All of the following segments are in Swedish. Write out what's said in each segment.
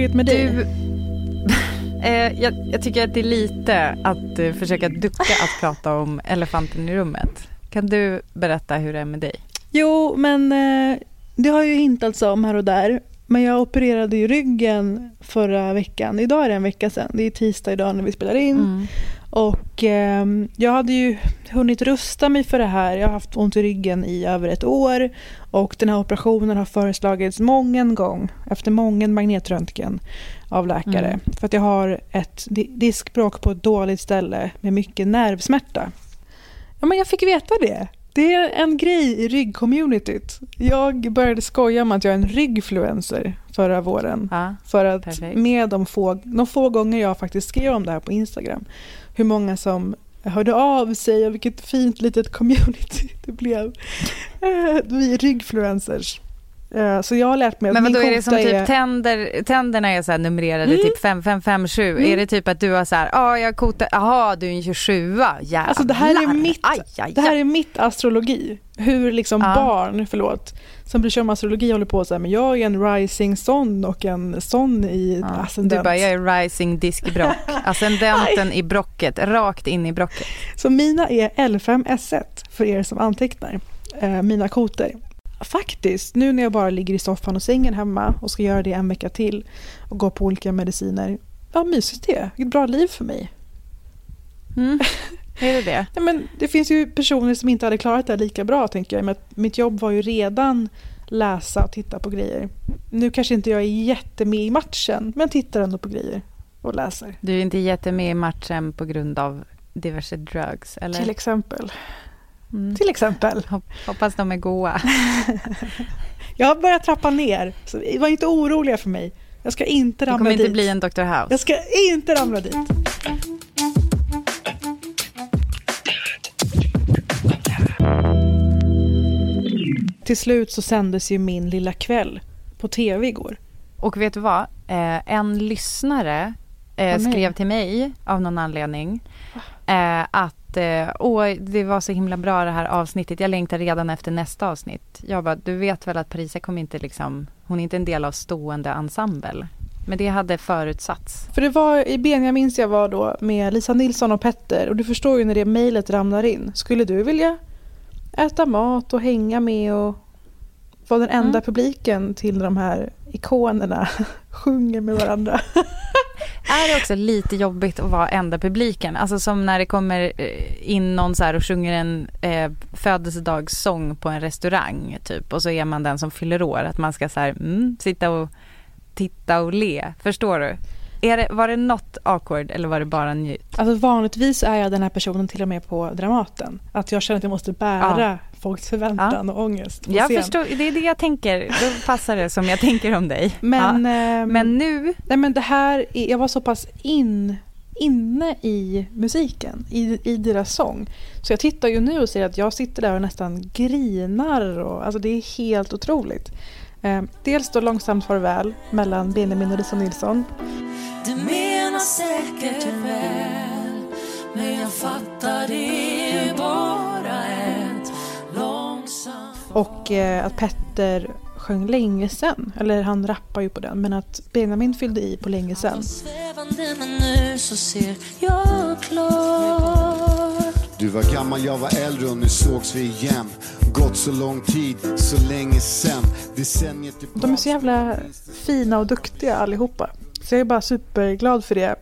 läget med dig? Du, eh, jag, jag tycker att det är lite att eh, försöka ducka att prata om elefanten i rummet. Kan du berätta hur det är med dig? Jo, men eh, det har ju hintats om här och där. Men jag opererade ju ryggen förra veckan. Idag är det en vecka sedan. Det är tisdag idag när vi spelar in. Mm. Och eh, jag hade ju hunnit rusta mig för det här. Jag har haft ont i ryggen i över ett år. Och den här operationen har föreslagits många gång efter många magnetröntgen av läkare. Mm. För att jag har ett di- diskbråck på ett dåligt ställe med mycket nervsmärta. Ja, men jag fick veta det. Det är en grej i ryggcommunityt. Jag började skoja om att jag är en ryggfluencer förra våren. Ja. För att Perfekt. med de få, de få gånger jag faktiskt skrev om det här på Instagram, hur många som hörde av sig och vilket fint litet community det blev. Eh, vi är ryggfluencers. Eh, Så jag har lärt mig att Men vadå, är det som typ är... tänder, tänderna är så numrerade, Mm. typ 5557. Mm. Är det typ att du har så här, ja jag kotar, jaha du är en 27 jävlar. Alltså det här är mitt, Aj, aj, det här aj. är mitt astrologi. Hur liksom Ja. barn, förlåt, som bryr sig om astrologi håller på så här, men jag är en rising son och en son i Ja, ascendent. Du bara, jag är rising diskbrock. Ascendenten i brocket, rakt in i brocket. Så mina är L5S1 för er som antecknar. Eh, mina koter. Faktiskt, nu när jag bara ligger i soffan och sängen hemma och ska göra det en vecka till och gå på olika mediciner. Ja, mysigt det är. Ett bra liv för mig. Mm. Är det det? Nej, men det finns ju personer som inte hade klarat det här lika bra tänker jag. Men mitt jobb var ju redan läsa och titta på grejer. Nu kanske inte jag är jättemed i matchen, men tittar ändå på grejer och läser. Du är inte jättemed i matchen på grund av diverse drugs, eller? Till exempel. Mm. Till exempel. Hop- Hoppas de är goa. Jag har börjat trappa ner, så var inte oroliga för mig. Jag ska inte Det ramla kommer inte dit. bli en Dr. House. Jag ska inte ramla dit. Till slut så sändes ju min lilla kväll på tv igår. Och vet du vad? Eh, en lyssnare eh, skrev till mig av någon anledning eh, att eh, åh, det var så himla bra det här avsnittet. Jag längtar redan efter nästa avsnitt. Jag bara, du vet väl att Parisa kommer inte liksom, hon är inte en del av stående ensemble. Men det hade förutsatts. För det var i Benjamins jag var då med Lisa Nilsson och Petter och du förstår ju när det mejlet ramlar in. Skulle du vilja äta mat och hänga med och vara den enda Mm. publiken till de här ikonerna sjunger med varandra? Är det också lite jobbigt att vara enda publiken? Alltså som när det kommer eh, in någon så här och sjunger en eh, födelsedagssång på en restaurang typ och så är man den som fyller år. Att man ska så här, mm, sitta och titta och le. Förstår du? Är det, var det något awkward eller var det bara njut? Alltså vanligtvis är jag den här personen till och med på Dramaten. Att jag känner att jag måste bära folks förväntan och ångest Jag scen. förstår, det är det jag tänker. Då passar det som jag tänker om dig. Men, ja. ehm, Men nu, nej, men det här, är, jag var så pass in, inne i musiken, i, i deras sång. Så jag tittar ju nu och ser att jag sitter där och nästan grinar. Och, alltså det är helt otroligt. Eh, dels då Långsamt farväl mellan Benjamin och Lisa Nilsson. Du menar säkert väl Men jag fattar det Och eh, att Petter sjöng länge sen. Eller han rappar ju på den. Men att Benjamin fyllde i på länge sen. Svävande men nu så ser jag klart Du var gammal, jag var äldre och nu sågs vi igen. Gått så lång tid, så länge sen. Decennier tillbaka. De är så jävla fina och duktiga allihopa. Så jag är bara superglad för det.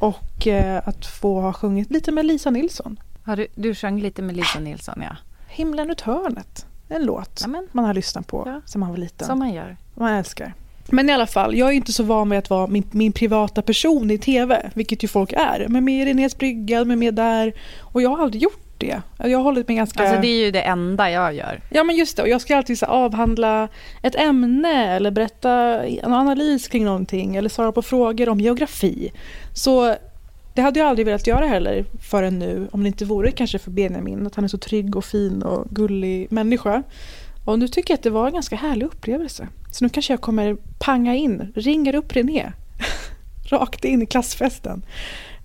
Och eh, att få ha sjungit lite med Lisa Nilsson. Ja, du, du sjöng lite med Lisa Nilsson, ja. Himlen runt hörnet. En låt Amen. man har lyssnat på Ja. sen man var liten. Som man gör. Man älskar. Men i alla fall, jag är inte så van med att vara min, min privata person i tv, vilket ju folk är. Men med i Renés brygga, med med där. Och jag har aldrig gjort det. Jag har hållit mig ganska... Alltså det är ju det enda jag gör. Ja men just det, och jag ska alltid så avhandla ett ämne eller berätta en analys kring någonting eller svara på frågor om geografi. Så det hade jag aldrig velat göra heller förrän nu, om det inte vore kanske för Benjamin, att han är så trygg och fin och gullig människa. Och nu tycker jag att det var en ganska härlig upplevelse. Så nu kanske jag kommer panga in, ringer upp René, rakt in i klassfesten.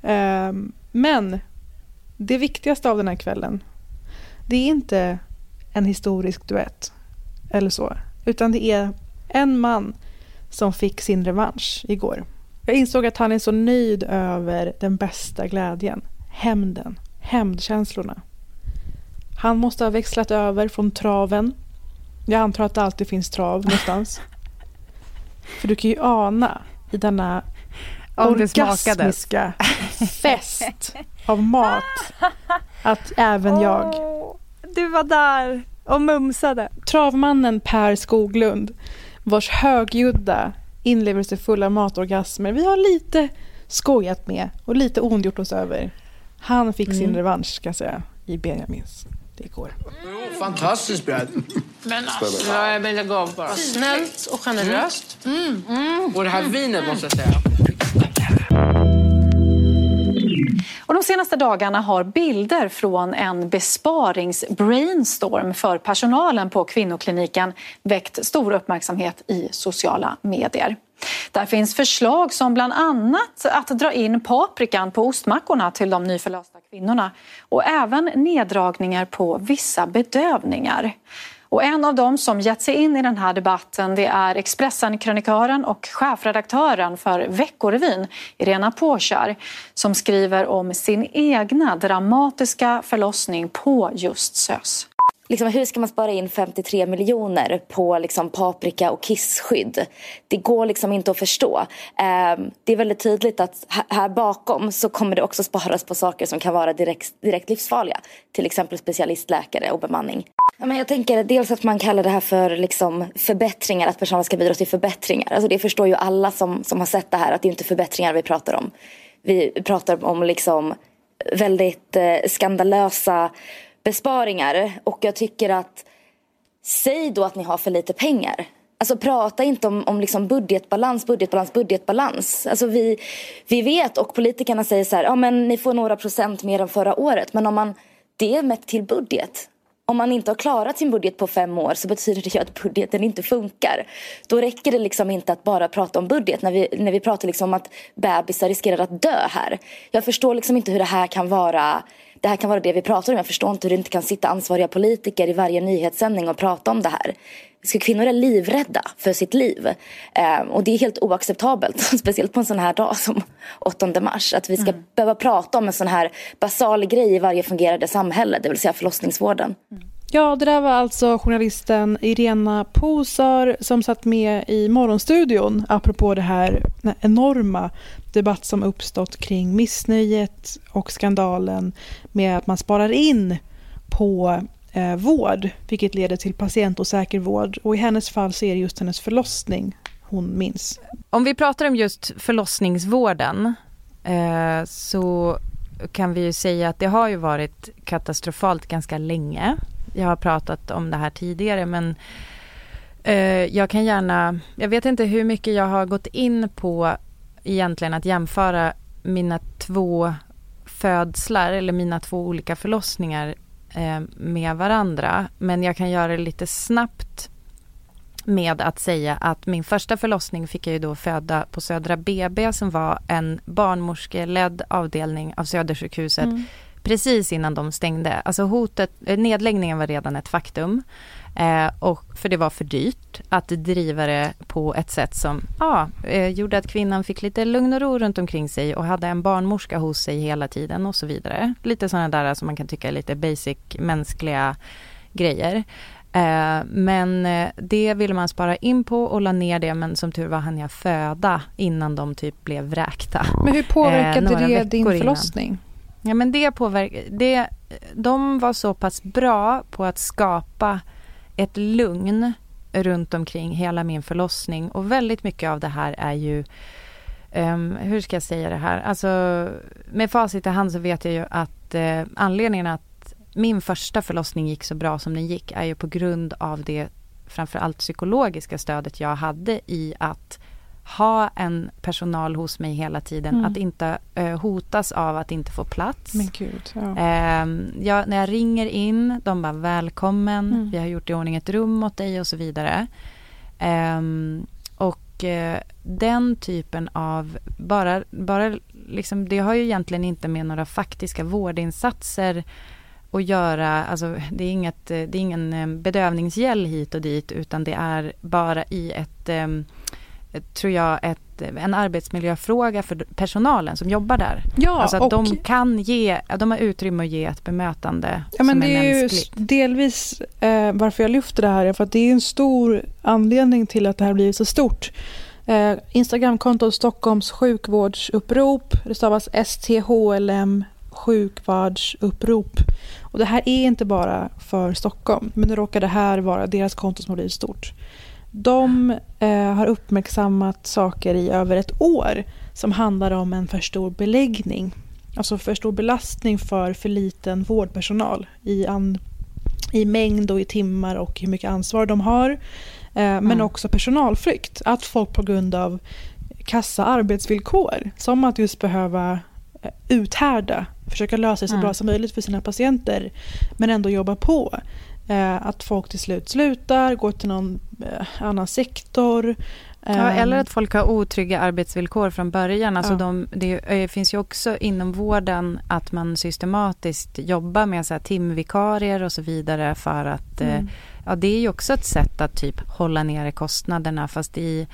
Ehm, men det viktigaste av den här kvällen, det är inte en historisk duett eller så, utan det är en man som fick sin revansch igår. Jag insåg att han är så nöjd över den bästa glädjen, hämnden, hämndkänslorna. Han måste ha växlat över från traven. Jag antar att det alltid finns trav någonstans. För du kan ju ana i denna orgasmiska fest av mat att även jag Åh, du var där och mumsade. Travmannen Per Skoglund, vars högljudda, inlevelsefulla matorgasmer vi har lite skojat med och lite ondgjort oss över. Han fick sin revansch, ska jag säga, i Benjamins. Det går. Fantastiskt bröd. Men alltså, jag lägga av bara. Snällt och generöst. Och det här vinet måste jag säga. Och de senaste dagarna har bilder från en besparingsbrainstorm för personalen på kvinnokliniken väckt stor uppmärksamhet i sociala medier. Där finns förslag som bland annat att dra in paprikan på ostmackorna till de nyförlösta kvinnorna och även neddragningar på vissa bedövningar. Och en av dem som gett sig in i den här debatten det är Expressen-krönikören och chefredaktören för Veckorevyn, Irena Påkär, som skriver om sin egna dramatiska förlossning på just SÖS. Liksom, hur ska man spara in 53 miljoner på liksom, paprika och kissskydd? Det går liksom inte att förstå. Eh, det är väldigt tydligt att här, bakom så kommer det också sparas på saker som kan vara direkt, direkt livsfarliga. Till exempel specialistläkare och bemanning. Ja, men jag tänker dels att man kallar det här för liksom, förbättringar, att personalen ska bidra till förbättringar. Alltså, det förstår ju alla som, som har sett det här att det är inte förbättringar vi pratar om. Vi pratar om liksom, väldigt eh, skandalösa besparingar och jag tycker att säg då att ni har för lite pengar. Alltså prata inte om, om liksom budgetbalans, budgetbalans, budgetbalans. Alltså vi, vi vet och politikerna säger så här, ja men ni får några procent mer än förra året. Men om man, det är mätt till budget. Om man inte har klarat sin budget på fem år så betyder det ju att budgeten inte funkar. Då räcker det liksom inte att bara prata om budget när vi, när vi pratar liksom om att bebisar riskerar att dö här. Jag förstår liksom inte hur det här kan vara det här kan vara det vi pratar om. Jag förstår inte hur det inte kan sitta ansvariga politiker i varje nyhetssändning och prata om det här. Så kvinnor är livrädda för sitt liv. Eh, och det är helt oacceptabelt. Speciellt på en sån här dag som 8 mars. Att vi ska Mm. behöva prata om en sån här basal grej i varje fungerande samhälle. Det vill säga förlossningsvården. Ja, det där var alltså journalisten Irena Posar som satt med i Morgonstudion apropå det här den här enorma debatt som uppstått kring missnöjet och skandalen med att man sparar in på eh, vård, vilket leder till patientosäker vård. Och i hennes fall så är det just hennes förlossning hon minns. Om vi pratar om just förlossningsvården eh, så kan vi ju säga att det har ju varit katastrofalt ganska länge. Jag har pratat om det här tidigare men eh, jag kan gärna, jag vet inte hur mycket jag har gått in på egentligen att jämföra mina två födslar eller mina två olika förlossningar med varandra. Men jag kan göra det lite snabbt med att säga att min första förlossning fick jag ju då föda på Södra BB som var en barnmorskeledd avdelning av Södersjukhuset Mm. precis innan de stängde. Alltså hotet, eh, nedläggningen var redan ett faktum. Eh, och för det var för dyrt att driva det på ett sätt som ja, eh, gjorde att kvinnan fick lite lugn och ro runt omkring sig och hade en barnmorska hos sig hela tiden och så vidare. Lite sådana där som man kan tycka är lite basic mänskliga grejer. Eh, men eh, det ville man spara in på och la ner det men som tur var hann jag föda innan de typ blev vräkta. Men hur påverkade några det din veckor innan. förlossning? Ja men det påverkar, det, de var så pass bra på att skapa ett lugn runt omkring hela min förlossning och väldigt mycket av det här är ju Um, hur ska jag säga det här? Alltså med facit i hand så vet jag ju att eh, anledningen att min första förlossning gick så bra som den gick är ju på grund av det framförallt psykologiska stödet jag hade i att ha en personal hos mig hela tiden. Mm. Att inte eh, hotas av att inte få plats. Men gud. Ja. Ehm, jag, när jag ringer in, de bara välkommen, Mm. vi har gjort i ordning ett rum åt dig och så vidare. Ehm, och eh, den typen av, bara, bara liksom, det har ju egentligen inte med några faktiska vårdinsatser att göra, alltså det är, inget, eh, det är ingen eh, bedövningsgel hit och dit utan det är bara i ett, ehm, ett, tror jag, ett, en arbetsmiljöfråga för personalen som jobbar där. Ja, alltså att och- de kan ge, de har utrymme att ge ett bemötande Ja, men som det är är mänskligt. delvis eh, varför jag lyfter det här är för att det är en stor anledning till att det här blivit så stort. Eh, Instagramkontot Stockholms sjukvårdsupprop, det stavas STHLM sjukvårdsupprop. Och det här är inte bara för Stockholm, men nu råkar det här vara deras konto som har blivit stort. De eh, har uppmärksammat saker i över ett år som handlar om en för stor beläggning. Alltså för stor belastning för för liten vårdpersonal i, an, i mängd och i timmar och hur mycket ansvar de har. Eh, men också personalflykt. Att folk på grund av kassa arbetsvillkor, som att just behöva eh, uthärda, försöka lösa det så Mm. bra som möjligt för sina patienter, men ändå jobba på. Eh, att folk till slut slutar, går till någon annan sektor. Ja, Ehm, eller att folk har otrygga arbetsvillkor från början. Alltså Ja. de, det eh, finns ju också inom vården att man systematiskt jobbar med så här timvikarier och så vidare för att eh, Mm. ja, det är ju också ett sätt att typ hålla nere kostnaderna fast i,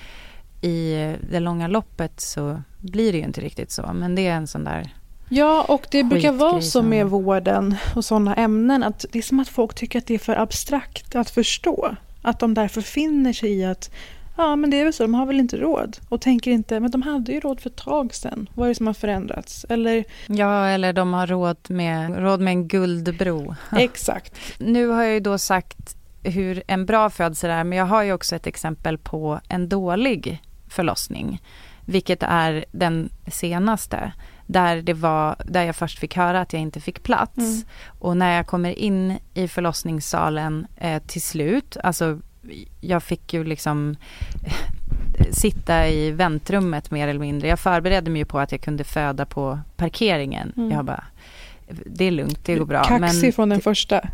i det långa loppet så blir det ju inte riktigt så. Men det är en sån där Ja, och det brukar vara så som- med vården och sådana ämnen att det är som att folk tycker att det är för abstrakt att förstå. Att de därför finner sig i att ja, men det är väl så, de har väl inte råd. Och tänker inte, men de hade ju råd för ett tag sedan. Vad är det som har förändrats? Eller Ja, eller de har råd med, råd med en guldbro. exakt. Nu har jag ju då sagt hur en bra födsel är, men jag har ju också ett exempel på en dålig förlossning. Vilket är den senaste. Där, det var, där jag först fick höra att jag inte fick plats. Mm. Och när jag kommer in i förlossningssalen eh, till slut, alltså jag fick ju liksom eh, sitta i väntrummet mer eller mindre. Jag förberedde mig ju på att jag kunde föda på parkeringen. Mm. Jag bara, det är lugnt, det går bra. Kaxig Men från den första.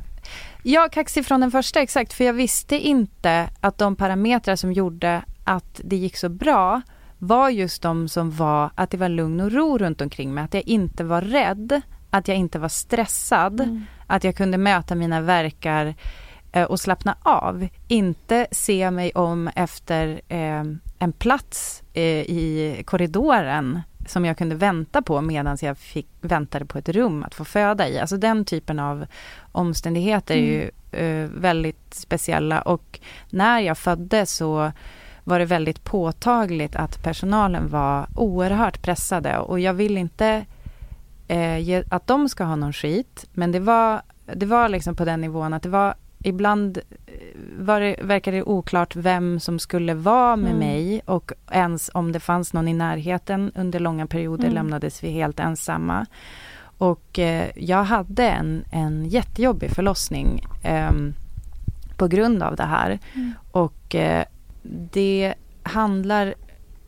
Ja, kaxig från den första, exakt. För jag visste inte att de parametrar som gjorde att det gick så bra var just de som var att det var lugn och ro runt omkring mig. Att jag inte var rädd, att jag inte var stressad, Mm. att jag kunde möta mina verkar eh, och slappna av. Inte se mig om efter eh, en plats eh, i korridoren som jag kunde vänta på medan jag fick, väntade på ett rum att få föda i. Alltså den typen av omständigheter är ju eh, väldigt speciella och när jag födde så var det väldigt påtagligt att personalen var oerhört pressade och jag vill inte eh, ge, att de ska ha någon skit men det var, det var liksom på den nivån att det var ibland eh, var det, verkade det oklart vem som skulle vara med Mm. mig och ens om det fanns någon i närheten. Under långa perioder Mm. lämnades vi helt ensamma. Och eh, jag hade en, en jättejobbig förlossning ehm, på grund av det här. Mm. Och eh, det handlar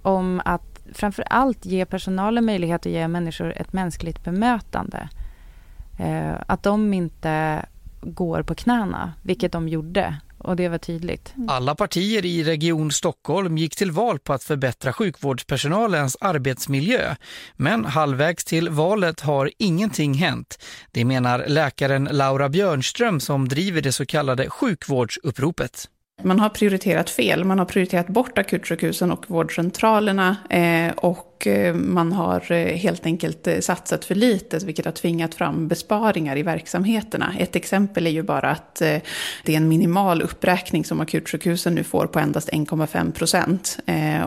om att framför allt ge personalen möjlighet att ge människor ett mänskligt bemötande. Eh, att de inte går på knäna, vilket de gjorde. och det var tydligt. Mm. Alla partier i Region Stockholm gick till val på att förbättra sjukvårdspersonalens arbetsmiljö. Men halvvägs till valet har ingenting hänt. Det menar läkaren Laura Björnström som driver det så kallade sjukvårdsuppropet. Man har prioriterat fel. Man har prioriterat bort akutsjukhusen och vårdcentralerna eh, och eh, man har eh, helt enkelt satsat för lite, vilket har tvingat fram besparingar i verksamheterna. Ett exempel är ju bara att det är en minimal uppräkning som akutsjukhusen nu får på endast 1,5 procent.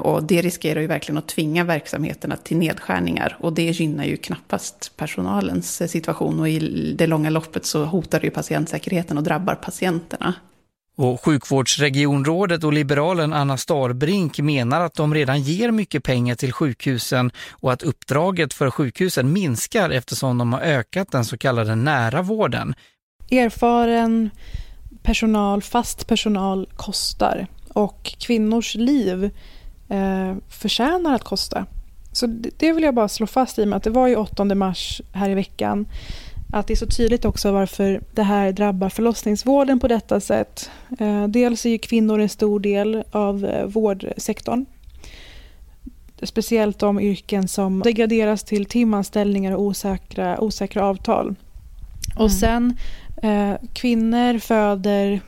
Och det riskerar ju verkligen att tvinga verksamheterna till nedskärningar och det gynnar ju knappast personalens situation och i det långa loppet så hotar det ju patientsäkerheten och drabbar patienterna. Och sjukvårdsregionrådet och liberalen Anna Starbrink menar att de redan ger mycket pengar till sjukhusen och att uppdraget för sjukhusen minskar eftersom de har ökat den så kallade nära vården. Erfaren personal, fast personal kostar och kvinnors liv eh, förtjänar att kosta. Så det, det vill jag bara slå fast i och med att det var ju 8 mars här i veckan att det är så tydligt också varför det här drabbar förlossningsvården på detta sätt. Eh, dels är ju kvinnor en stor del av eh, vårdsektorn. Speciellt de yrken som degraderas till timanställningar och osäkra, osäkra avtal. Och sen eh, kvinnor föder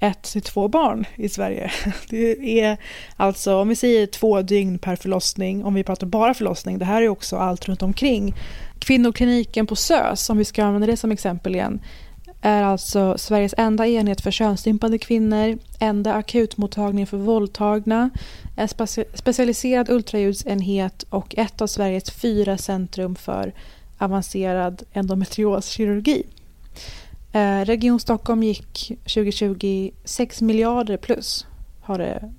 ett till två barn i Sverige. Det är alltså, om vi säger två dygn per förlossning, om vi pratar bara förlossning, det här är också allt runt omkring. Kvinnokliniken på SÖS, om vi ska använda det som exempel igen, är alltså Sveriges enda enhet för könsstympade kvinnor, enda akutmottagning för våldtagna, en specialiserad ultraljudsenhet och ett av Sveriges fyra centrum för avancerad endometrioskirurgi. Eh, Region Stockholm gick 2020 6 miljarder plus har det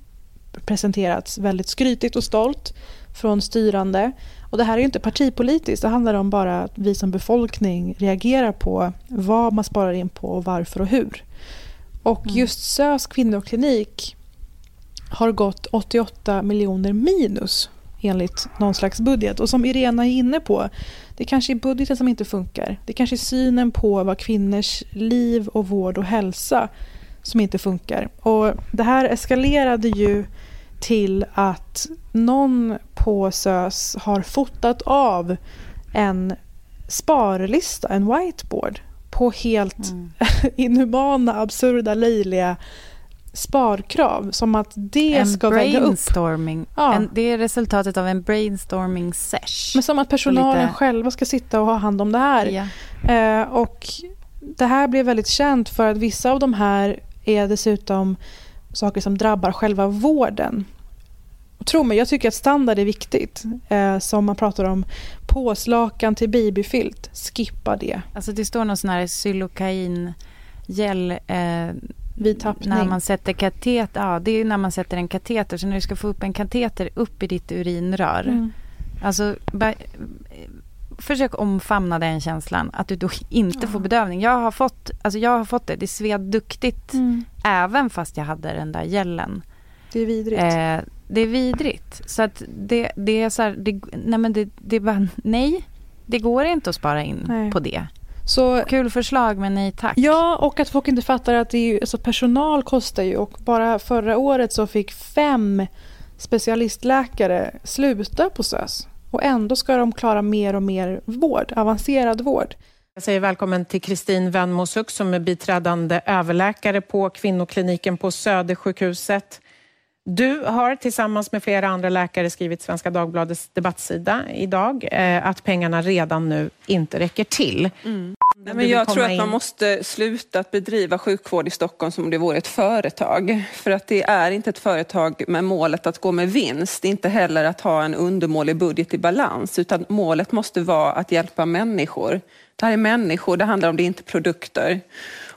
presenterats väldigt skrytigt och stolt från styrande. Och det här är ju inte partipolitiskt, det handlar om bara att vi som befolkning reagerar på vad man sparar in på och varför och hur. Och mm. just SÖS kvinnoklinik har gått 88 miljoner minus enligt någon slags budget. Och som Irena är inne på, det kanske är budgeten som inte funkar. Det kanske är synen på vad kvinnors liv och vård och hälsa som inte funkar. Och det här eskalerade ju till att någon på SÖS har fotat av en sparlista, en whiteboard på helt mm. inhumana, absurda, löjliga sparkrav. Som att det en ska väga upp. Ja. En, det är resultatet av en brainstorming sesh. Men som att personalen lite... själva ska sitta och ha hand om det här. Ja. Eh, och det här blev väldigt känt för att vissa av de här är dessutom saker som drabbar själva vården. Tro mig, jag tycker att standard är viktigt. Eh, som man pratar om påslakan till babyfilt, skippa det. Alltså det står någon sån här xylokain gel eh, vid tappning. När man sätter katet, ja, det är när man sätter en kateter. Så när du ska få upp en kateter upp i ditt urinrör. Mm. Alltså, ba, försök omfamna den känslan. Att du då inte ja. får bedövning. Jag har fått, alltså jag har fått det. Det sved duktigt. Mm. Även fast jag hade den där gällen. Det är vidrigt. Eh, det är vidrigt. Så att det, det är så här, det, nej men det, det är bara, nej. Det går inte att spara in nej. på det. Så, Kul förslag men nej tack. Ja och att folk inte fattar att det är, alltså personal kostar ju och bara förra året så fick fem specialistläkare sluta på SÖS. Och ändå ska de klara mer och mer vård, avancerad vård. Jag säger välkommen till Kristin Vennmosuk som är biträdande överläkare på kvinnokliniken på Södersjukhuset. Du har tillsammans med flera andra läkare skrivit Svenska Dagbladets debattsida idag eh, att pengarna redan nu inte räcker till. Mm. Men jag tror att man måste sluta att bedriva sjukvård i Stockholm som om det vore ett företag. För att det är inte ett företag med målet att gå med vinst. Inte heller att ha en undermålig budget i balans. Utan målet måste vara att hjälpa människor. Det här är människor, det handlar om det, inte produkter.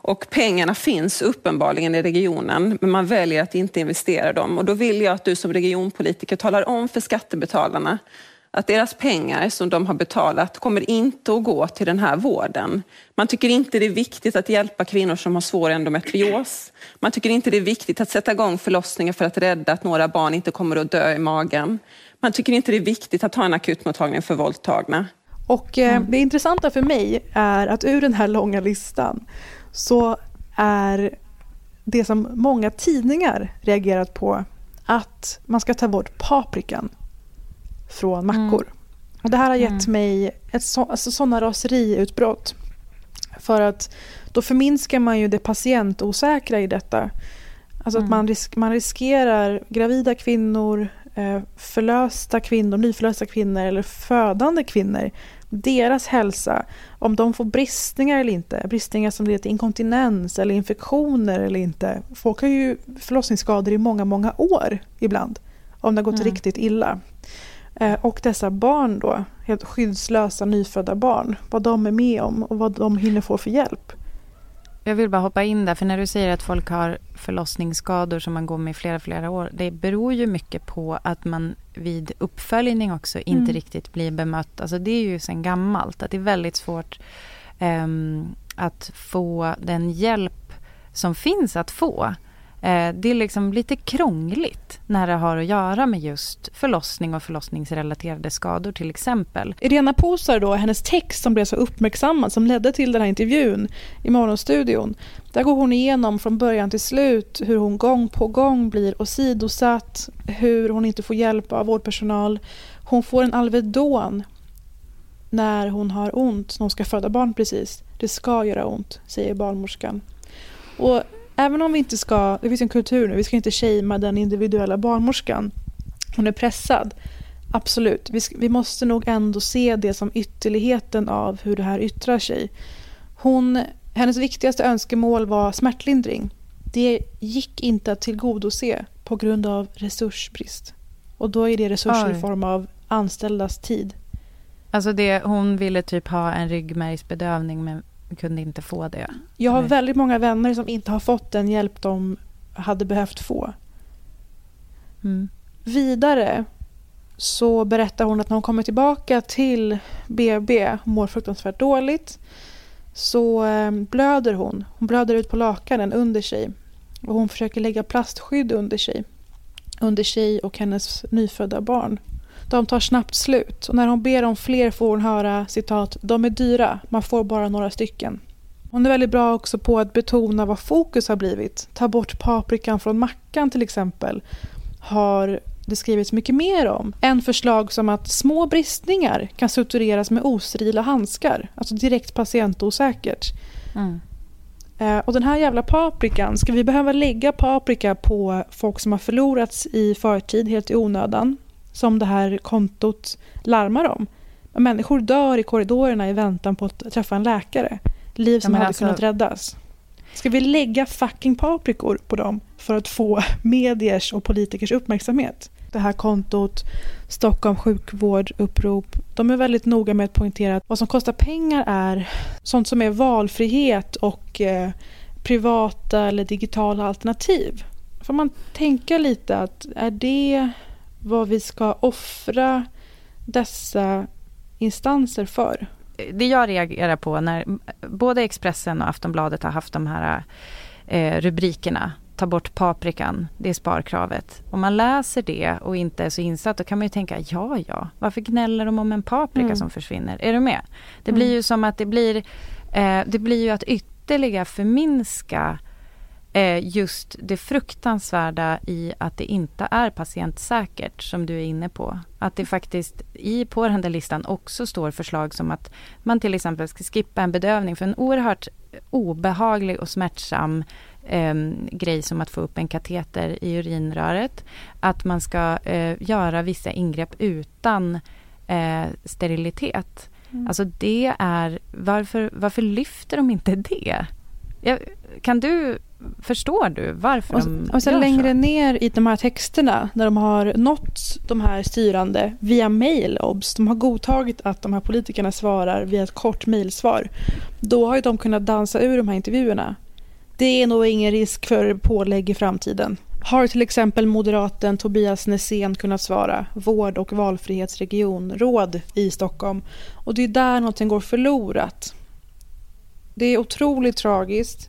Och pengarna finns uppenbarligen i regionen, men man väljer att inte investera dem. Och då vill jag att du som regionpolitiker talar om för skattebetalarna att deras pengar som de har betalat kommer inte att gå till den här vården. Man tycker inte det är viktigt att hjälpa kvinnor som har svår endometrios. Man tycker inte det är viktigt att sätta igång förlossningar för att rädda att några barn inte kommer att dö i magen. Man tycker inte det är viktigt att ha en akutmottagning för våldtagna. Och eh, det intressanta för mig är att ur den här långa listan så är det som många tidningar reagerat på, att man ska ta bort paprikan från mackor. Mm. Och det här har gett mm. mig ett så, alltså sådana raseriutbrott. För att då förminskar man ju det patientosäkra i detta. Alltså mm. att man, risk, man riskerar gravida kvinnor, eh, förlösta kvinnor, nyförlösta kvinnor eller födande kvinnor, deras hälsa, om de får bristningar eller inte, bristningar som leder till inkontinens eller infektioner eller inte. Folk har ju förlossningsskador i många, många år ibland, om det har gått mm. riktigt illa. Eh, och dessa barn då, helt skyddslösa nyfödda barn, vad de är med om och vad de hinner få för hjälp. Jag vill bara hoppa in där, för när du säger att folk har förlossningsskador som man går med i flera, flera år. Det beror ju mycket på att man vid uppföljning också inte mm. riktigt blir bemött. Alltså det är ju sen gammalt, att det är väldigt svårt um, att få den hjälp som finns att få. Eh, det är liksom lite krångligt när det har att göra med just förlossning och förlossningsrelaterade skador till exempel. Irena Posar då, hennes text som blev så uppmärksammad som ledde till den här intervjun i Morgonstudion. Där går hon igenom från början till slut hur hon gång på gång blir åsidosatt, hur hon inte får hjälp av vårdpersonal. Hon får en Alvedon när hon har ont, när hon ska föda barn precis. Det ska göra ont, säger barnmorskan. Och även om vi inte ska, det finns en kultur nu, vi ska inte shamea den individuella barnmorskan. Hon är pressad. Absolut, vi, vi måste nog ändå se det som ytterligheten av hur det här yttrar sig. Hon, hennes viktigaste önskemål var smärtlindring. Det gick inte att tillgodose på grund av resursbrist. Och då är det resurser Oj. i form av anställdas tid. Alltså det, hon ville typ ha en ryggmärgsbedövning men kunde inte få det. Jag har väldigt många vänner som inte har fått den hjälp de hade behövt få. Mm. Vidare så berättar hon att när hon kommer tillbaka till BB, mår fruktansvärt dåligt, så eh, blöder hon. Hon blöder ut på lakanen under sig. Och hon försöker lägga plastskydd under sig. Under sig och hennes nyfödda barn. De tar snabbt slut och när hon ber om fler får hon höra citat “de är dyra, man får bara några stycken”. Hon är väldigt bra också på att betona vad fokus har blivit. Ta bort paprikan från mackan till exempel har det skrivits mycket mer om. En förslag som att små bristningar kan sutureras med osterila handskar, alltså direkt patientosäkert. Mm. Eh, och den här jävla paprikan, ska vi behöva lägga paprika på folk som har förlorats i förtid helt i onödan? Som det här kontot larmar om. Människor dör i korridorerna i väntan på att träffa en läkare. Liv som hade alltså... kunnat räddas. Ska vi lägga fucking paprikor på dem för att få mediers och politikers uppmärksamhet? Det här kontot, Stockholm sjukvård, upprop, de är väldigt noga med att poängtera att vad som kostar pengar är sånt som är valfrihet och eh, privata eller digitala alternativ. Får man tänka lite att är det vad vi ska offra dessa instanser för. Det jag reagerar på när både Expressen och Aftonbladet har haft de här eh, rubrikerna ta bort paprikan, det är sparkravet. Om man läser det och inte är så insatt då kan man ju tänka ja, ja, varför gnäller de om en paprika mm. som försvinner? Är du med? Det blir mm. ju som att det blir, eh, det blir ju att ytterligare förminska just det fruktansvärda i att det inte är patientsäkert som du är inne på. Att det faktiskt i på den där listan också står förslag som att man till exempel ska skippa en bedövning för en oerhört obehaglig och smärtsam eh, grej som att få upp en kateter i urinröret. Att man ska eh, göra vissa ingrepp utan eh, sterilitet. Mm. Alltså det är, varför, varför lyfter de inte det? Jag, kan du Förstår du varför och, de Och sen längre så? ner i de här texterna, när de har nått de här styrande via mail, obs, de har godtagit att de här politikerna svarar via ett kort mejlsvar. Då har ju de kunnat dansa ur de här intervjuerna. Det är nog ingen risk för pålägg i framtiden. Har till exempel moderaten Tobias Nässén kunnat svara, vård och valfrihetsregionråd i Stockholm. Och det är där någonting går förlorat. Det är otroligt tragiskt.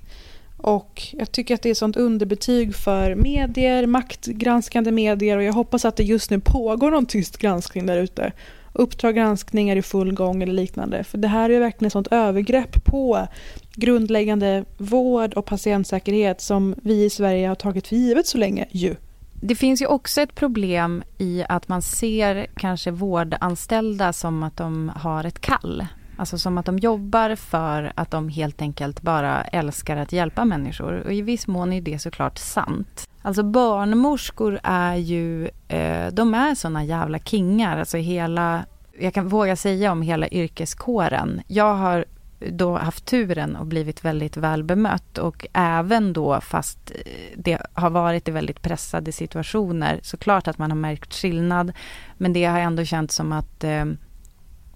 Och jag tycker att det är ett sånt underbetyg för medier, maktgranskande medier och jag hoppas att det just nu pågår någon tyst granskning där ute. Uppdrag granskning är i full gång eller liknande. För det här är verkligen ett sånt övergrepp på grundläggande vård och patientsäkerhet som vi i Sverige har tagit för givet så länge ju. Det finns ju också ett problem i att man ser kanske vårdanställda som att de har ett kall. Alltså som att de jobbar för att de helt enkelt bara älskar att hjälpa människor. Och i viss mån är det såklart sant. Alltså barnmorskor är ju, eh, de är såna jävla kingar. Alltså hela, jag kan våga säga om hela yrkeskåren. Jag har då haft turen och blivit väldigt väl bemött och även då fast eh, det har varit i väldigt pressade situationer såklart att man har märkt skillnad men det har ändå känts som att eh,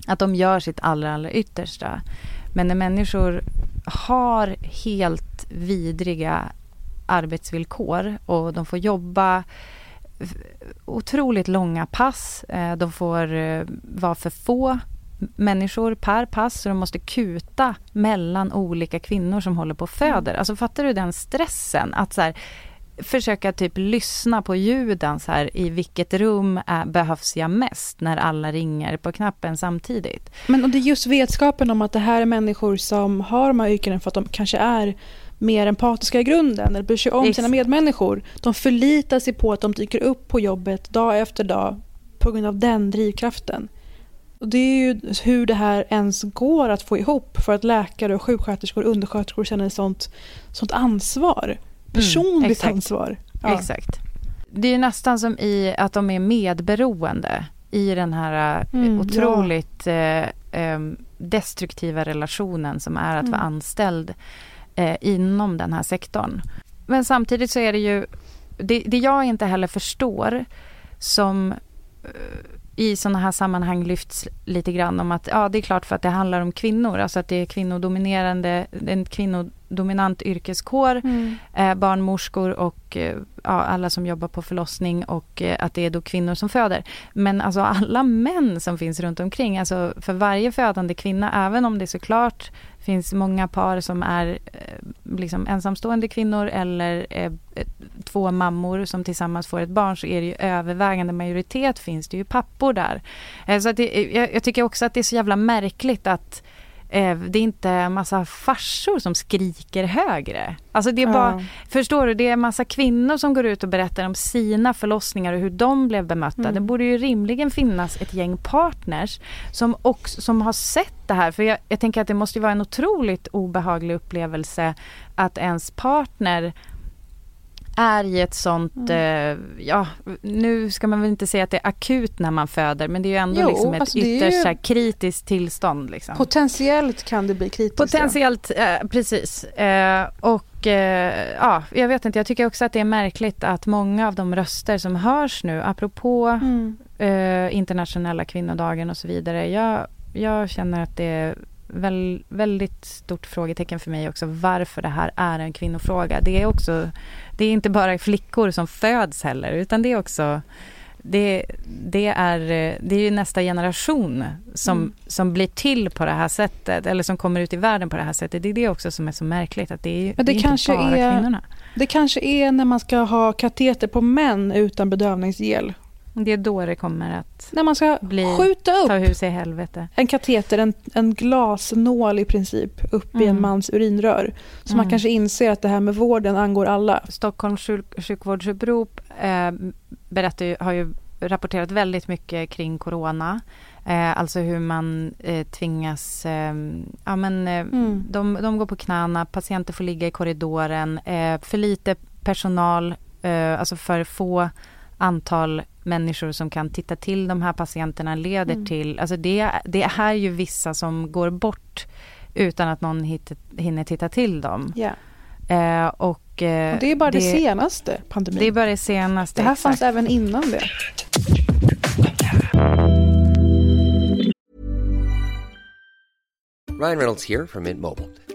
att de gör sitt allra, allra yttersta. Men när människor har helt vidriga arbetsvillkor och de får jobba otroligt långa pass. Eh, de får eh, vara för få människor per pass så de måste kuta mellan olika kvinnor som håller på och föder. Alltså fattar du den stressen? Att så här, försöka typ lyssna på ljuden så här, i vilket rum är, behövs jag mest när alla ringer på knappen samtidigt. Men och det är just vetskapen om att det här är människor som har de här yrkena för att de kanske är mer empatiska i grunden eller bryr sig om sina medmänniskor. De förlitar sig på att de dyker upp på jobbet dag efter dag på grund av den drivkraften. Och det är ju hur det här ens går att få ihop för att läkare, och sjuksköterskor och undersköterskor känner sånt, sånt ansvar. Personligt mm, ansvar. Ja. Exakt. Det är nästan som i att de är medberoende i den här eh, mm, otroligt ja. eh, destruktiva relationen som är att mm. vara anställd eh, inom den här sektorn. Men samtidigt så är det ju, det, det jag inte heller förstår som eh, i sådana här sammanhang lyfts lite grann om att ja, det är klart för att det handlar om kvinnor, alltså att det är kvinnodominerande, en kvinnodominant yrkeskår, mm. eh, barnmorskor och eh, ja, alla som jobbar på förlossning och eh, att det är då kvinnor som föder. Men alltså alla män som finns runt omkring, alltså för varje födande kvinna, även om det såklart finns många par som är eh, liksom ensamstående kvinnor eller eh, två mammor som tillsammans får ett barn så är det ju övervägande majoritet finns det ju pappor där. Eh, så det, jag, jag, tycker också att det är så jävla märkligt att det är inte en massa farsor som skriker högre. Alltså det är bara, ja. förstår du, det är en massa kvinnor som går ut och berättar om sina förlossningar och hur de blev bemötta. Mm. Det borde ju rimligen finnas ett gäng partners som, också, som har sett det här. För jag, jag tänker att det måste vara en otroligt obehaglig upplevelse att ens partner är i ett sånt, mm. eh, ja, nu ska man väl inte säga att det är akut när man föder, men det är ju ändå jo, liksom ett alltså ytterst ju... kritiskt tillstånd. Liksom. Potentiellt kan det bli kritiskt. Potentiellt, eh, precis. Eh, och eh, ja, jag vet inte, jag tycker också att det är märkligt att många av de röster som hörs nu, apropå mm. Eh, internationella kvinnodagen och så vidare, jag, jag känner att det väl, väldigt stort frågetecken för mig också varför det här är en kvinnofråga. Det är också, det är inte bara flickor som föds heller, utan det är också det, det, är, det är ju nästa generation som, mm. som blir till på det här sättet eller som kommer ut i världen på det här sättet. Det är det också som är så märkligt att det är, Men det, det är kanske inte bara är, kvinnorna. Det kanske är när man ska ha kateter på män utan bedövningsgel det är då det kommer att När man ska bli, skjuta upp ta hus i helvete. en kateter, en, en glasnål i princip, upp mm. i en mm. mans urinrör. Så mm. man kanske inser att det här med vården angår alla. Stockholms sjuk, sjukvårdsupprop eh, berättar har ju rapporterat väldigt mycket kring corona. Eh, alltså hur man eh, tvingas... Eh, ja, men, eh, mm. de, de går på knäna, patienter får ligga i korridoren. Eh, för lite personal, eh, alltså för få antal människor som kan titta till de här patienterna leder mm. till... Alltså det, det är ju vissa som går bort utan att någon hittar, hinner titta till dem. Yeah. Eh, och, eh, och, det är bara det, det, senaste pandemin. Det är bara det senaste. Det här exakt. fanns även innan det. Ryan Reynolds här från Mint Mobile.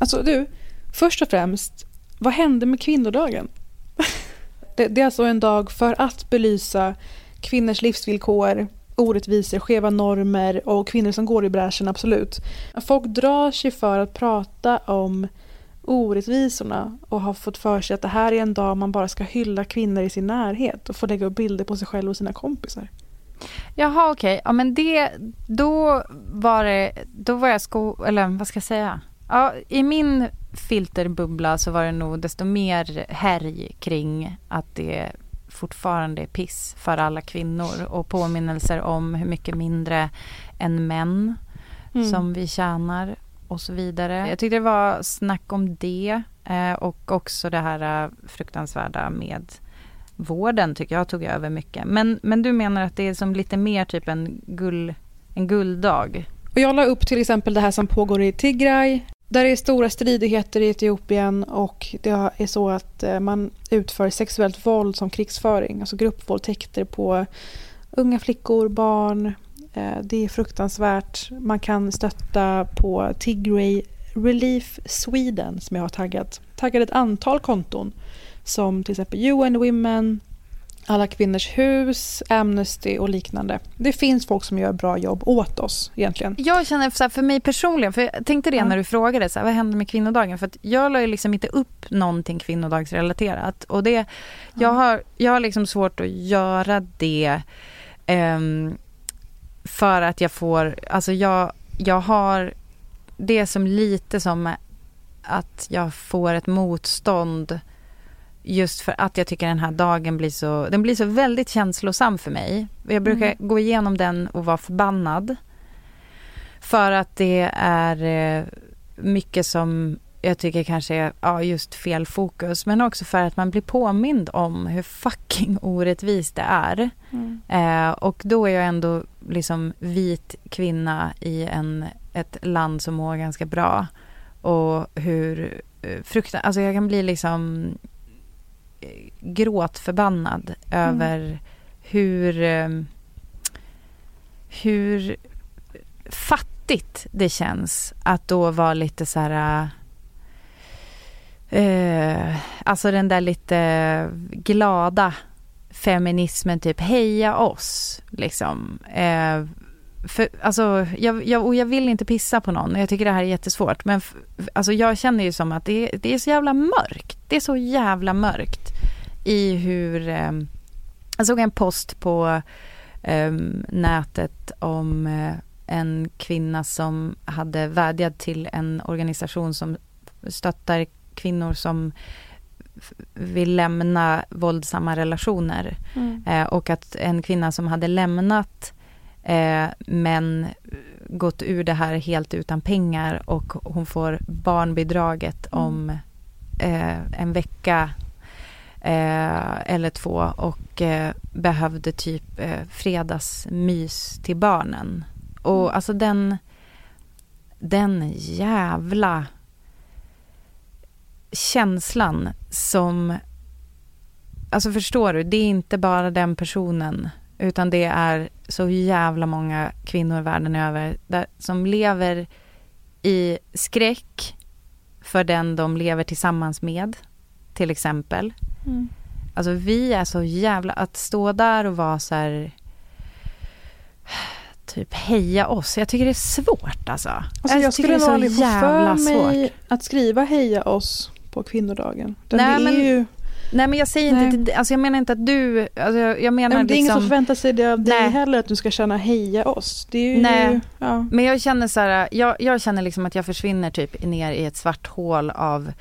Alltså du, först och främst, vad hände med kvinnodagen? Det, det är alltså en dag för att belysa kvinnors livsvillkor, orättvisor, skeva normer och kvinnor som går i bräschen, absolut. Folk drar sig för att prata om orättvisorna och har fått för sig att det här är en dag man bara ska hylla kvinnor i sin närhet och få lägga upp bilder på sig själv och sina kompisar. Jaha okej, okay. ja men det, då var det, då var jag sko, eller vad ska jag säga? Ja, i min filterbubbla så var det nog desto mer härj kring att det fortfarande är piss för alla kvinnor och påminnelser om hur mycket mindre än män mm. som vi tjänar och så vidare. Jag tyckte det var snack om det eh, och också det här eh, fruktansvärda med vården tycker jag tog över mycket. Men, men du menar att det är som lite mer typ en, gull, en gulddag? Och jag la upp till exempel det här som pågår i Tigray. Där är stora stridigheter i Etiopien och det är så att eh, man utför sexuellt våld som krigsföring. Alltså gruppvåldtäkter på unga flickor, barn. Eh, det är fruktansvärt. Man kan stötta på Tigray Relief Sweden som jag har taggat. Taggat ett antal konton som till exempel UN Women, alla Kvinnors Hus, Amnesty och liknande. Det finns folk som gör bra jobb åt oss egentligen. Jag känner så här, för mig personligen, för jag tänkte det när du frågade, så här, vad händer med kvinnodagen? För att jag la ju liksom inte upp någonting kvinnodagsrelaterat. Och det, jag, har, jag har liksom svårt att göra det um, för att jag får, alltså jag, jag har det som lite som att jag får ett motstånd just för att jag tycker den här dagen blir så, den blir så väldigt känslosam för mig. Jag brukar mm. gå igenom den och vara förbannad. För att det är eh, mycket som jag tycker kanske är ja, just fel fokus. Men också för att man blir påmind om hur fucking orättvist det är. Mm. Eh, och då är jag ändå liksom vit kvinna i en, ett land som mår ganska bra. Och hur eh, fruktansvärt, alltså jag kan bli liksom gråtförbannad mm. över hur, eh, hur fattigt det känns att då vara lite så här... Eh, alltså den där lite glada feminismen, typ heja oss, liksom. Eh, för, alltså, jag, jag, och jag vill inte pissa på någon, jag tycker det här är jättesvårt. Men alltså, jag känner ju som att det, det är så jävla mörkt. Det är så jävla mörkt i hur... Eh, jag såg en post på eh, nätet om eh, en kvinna som hade vädjat till en organisation som stöttar kvinnor som vill lämna våldsamma relationer. Mm. Eh, och att en kvinna som hade lämnat eh, men gått ur det här helt utan pengar och hon får barnbidraget mm. om eh, en vecka eh, eller två och eh, behövde typ eh, fredagsmys till barnen. Och mm. alltså den, den jävla känslan som... Alltså förstår du, det är inte bara den personen utan det är så jävla många kvinnor världen över där, som lever i skräck för den de lever tillsammans med, till exempel. Mm. Alltså vi är så jävla, att stå där och vara så här typ heja oss. Jag tycker det är svårt alltså. alltså jag, jag skulle nog aldrig få för mig svårt. att skriva heja oss på kvinnodagen. Den Nej, men, ju... Nej men jag säger Nej. inte, alltså jag menar inte att du, alltså jag, jag menar men Det är liksom, ingen som förväntar sig det av dig Nej. heller att du ska känna heja oss. Det är ju, Nej, ja. men jag känner så här, jag, jag känner liksom att jag försvinner typ ner i ett svart hål av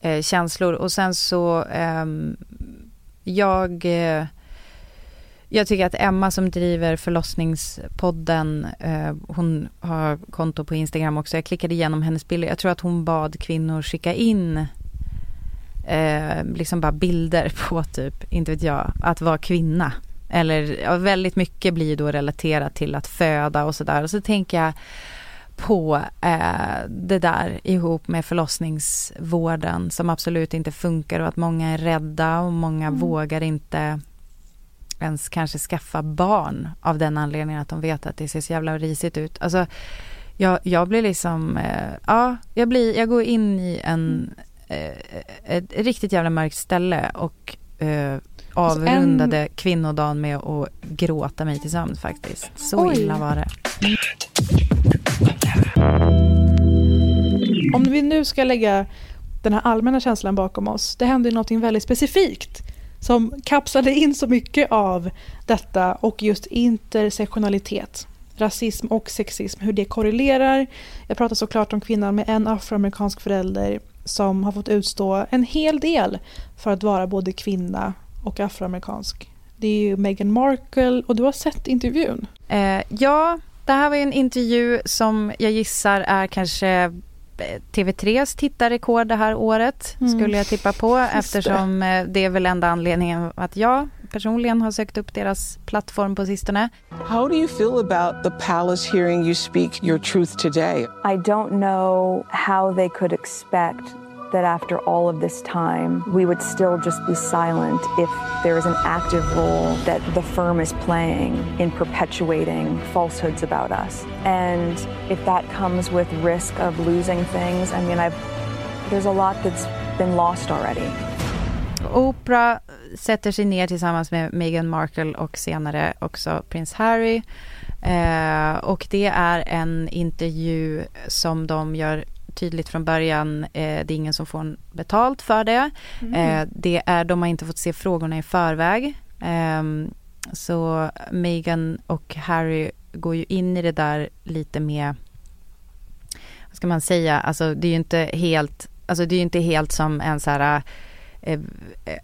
eh, känslor och sen så, eh, jag, eh, jag tycker att Emma som driver förlossningspodden, eh, hon har konto på Instagram också. Jag klickade igenom hennes bilder. Jag tror att hon bad kvinnor skicka in eh, liksom bara bilder på typ, inte vet jag, att vara kvinna. Eller ja, väldigt mycket blir då relaterat till att föda och sådär. Och så tänker jag på eh, det där ihop med förlossningsvården som absolut inte funkar och att många är rädda och många mm. vågar inte ens kanske skaffa barn av den anledningen att de vet att det ser så jävla risigt ut. Alltså, jag, jag blir liksom, eh, ja, jag, blir, jag går in i en, ett riktigt jävla mörkt ställe och eh, alltså, avrundade en... kvinnodagen med att gråta mig till sömns faktiskt. Så Oj. illa var det. Om vi nu ska lägga den här allmänna känslan bakom oss. Det hände något väldigt specifikt som kapslade in så mycket av detta och just intersektionalitet. Rasism och sexism, hur det korrelerar. Jag pratar såklart om kvinnan med en afroamerikansk förälder som har fått utstå en hel del för att vara både kvinna och afroamerikansk. Det är ju Meghan Markle och du har sett intervjun. Eh, ja, det här var ju en intervju som jag gissar är kanske TV3s tittarrekord det här året mm. skulle jag tippa på eftersom det. Eh, det är väl enda anledningen att jag personligen har sökt upp deras plattform på sistone. How do you feel about the palace hearing you speak your truth today? I don't know how they could expect that after all of this time, we would still just be silent if there is an active role that the firm is playing in perpetuating falsehoods about us. And if that comes with risk of losing things, I mean, I've, there's a lot that's been lost already. Oprah sätter sig ner tillsammans med Meghan Markle och senare också prins Harry. Eh, och det är en intervju som de gör tydligt från början. Eh, det är ingen som får betalt för det. Mm. Eh, det är, de har inte fått se frågorna i förväg. Eh, så Meghan och Harry går ju in i det där lite med, vad ska man säga, alltså det är ju inte helt, alltså det är inte helt som en så här eh,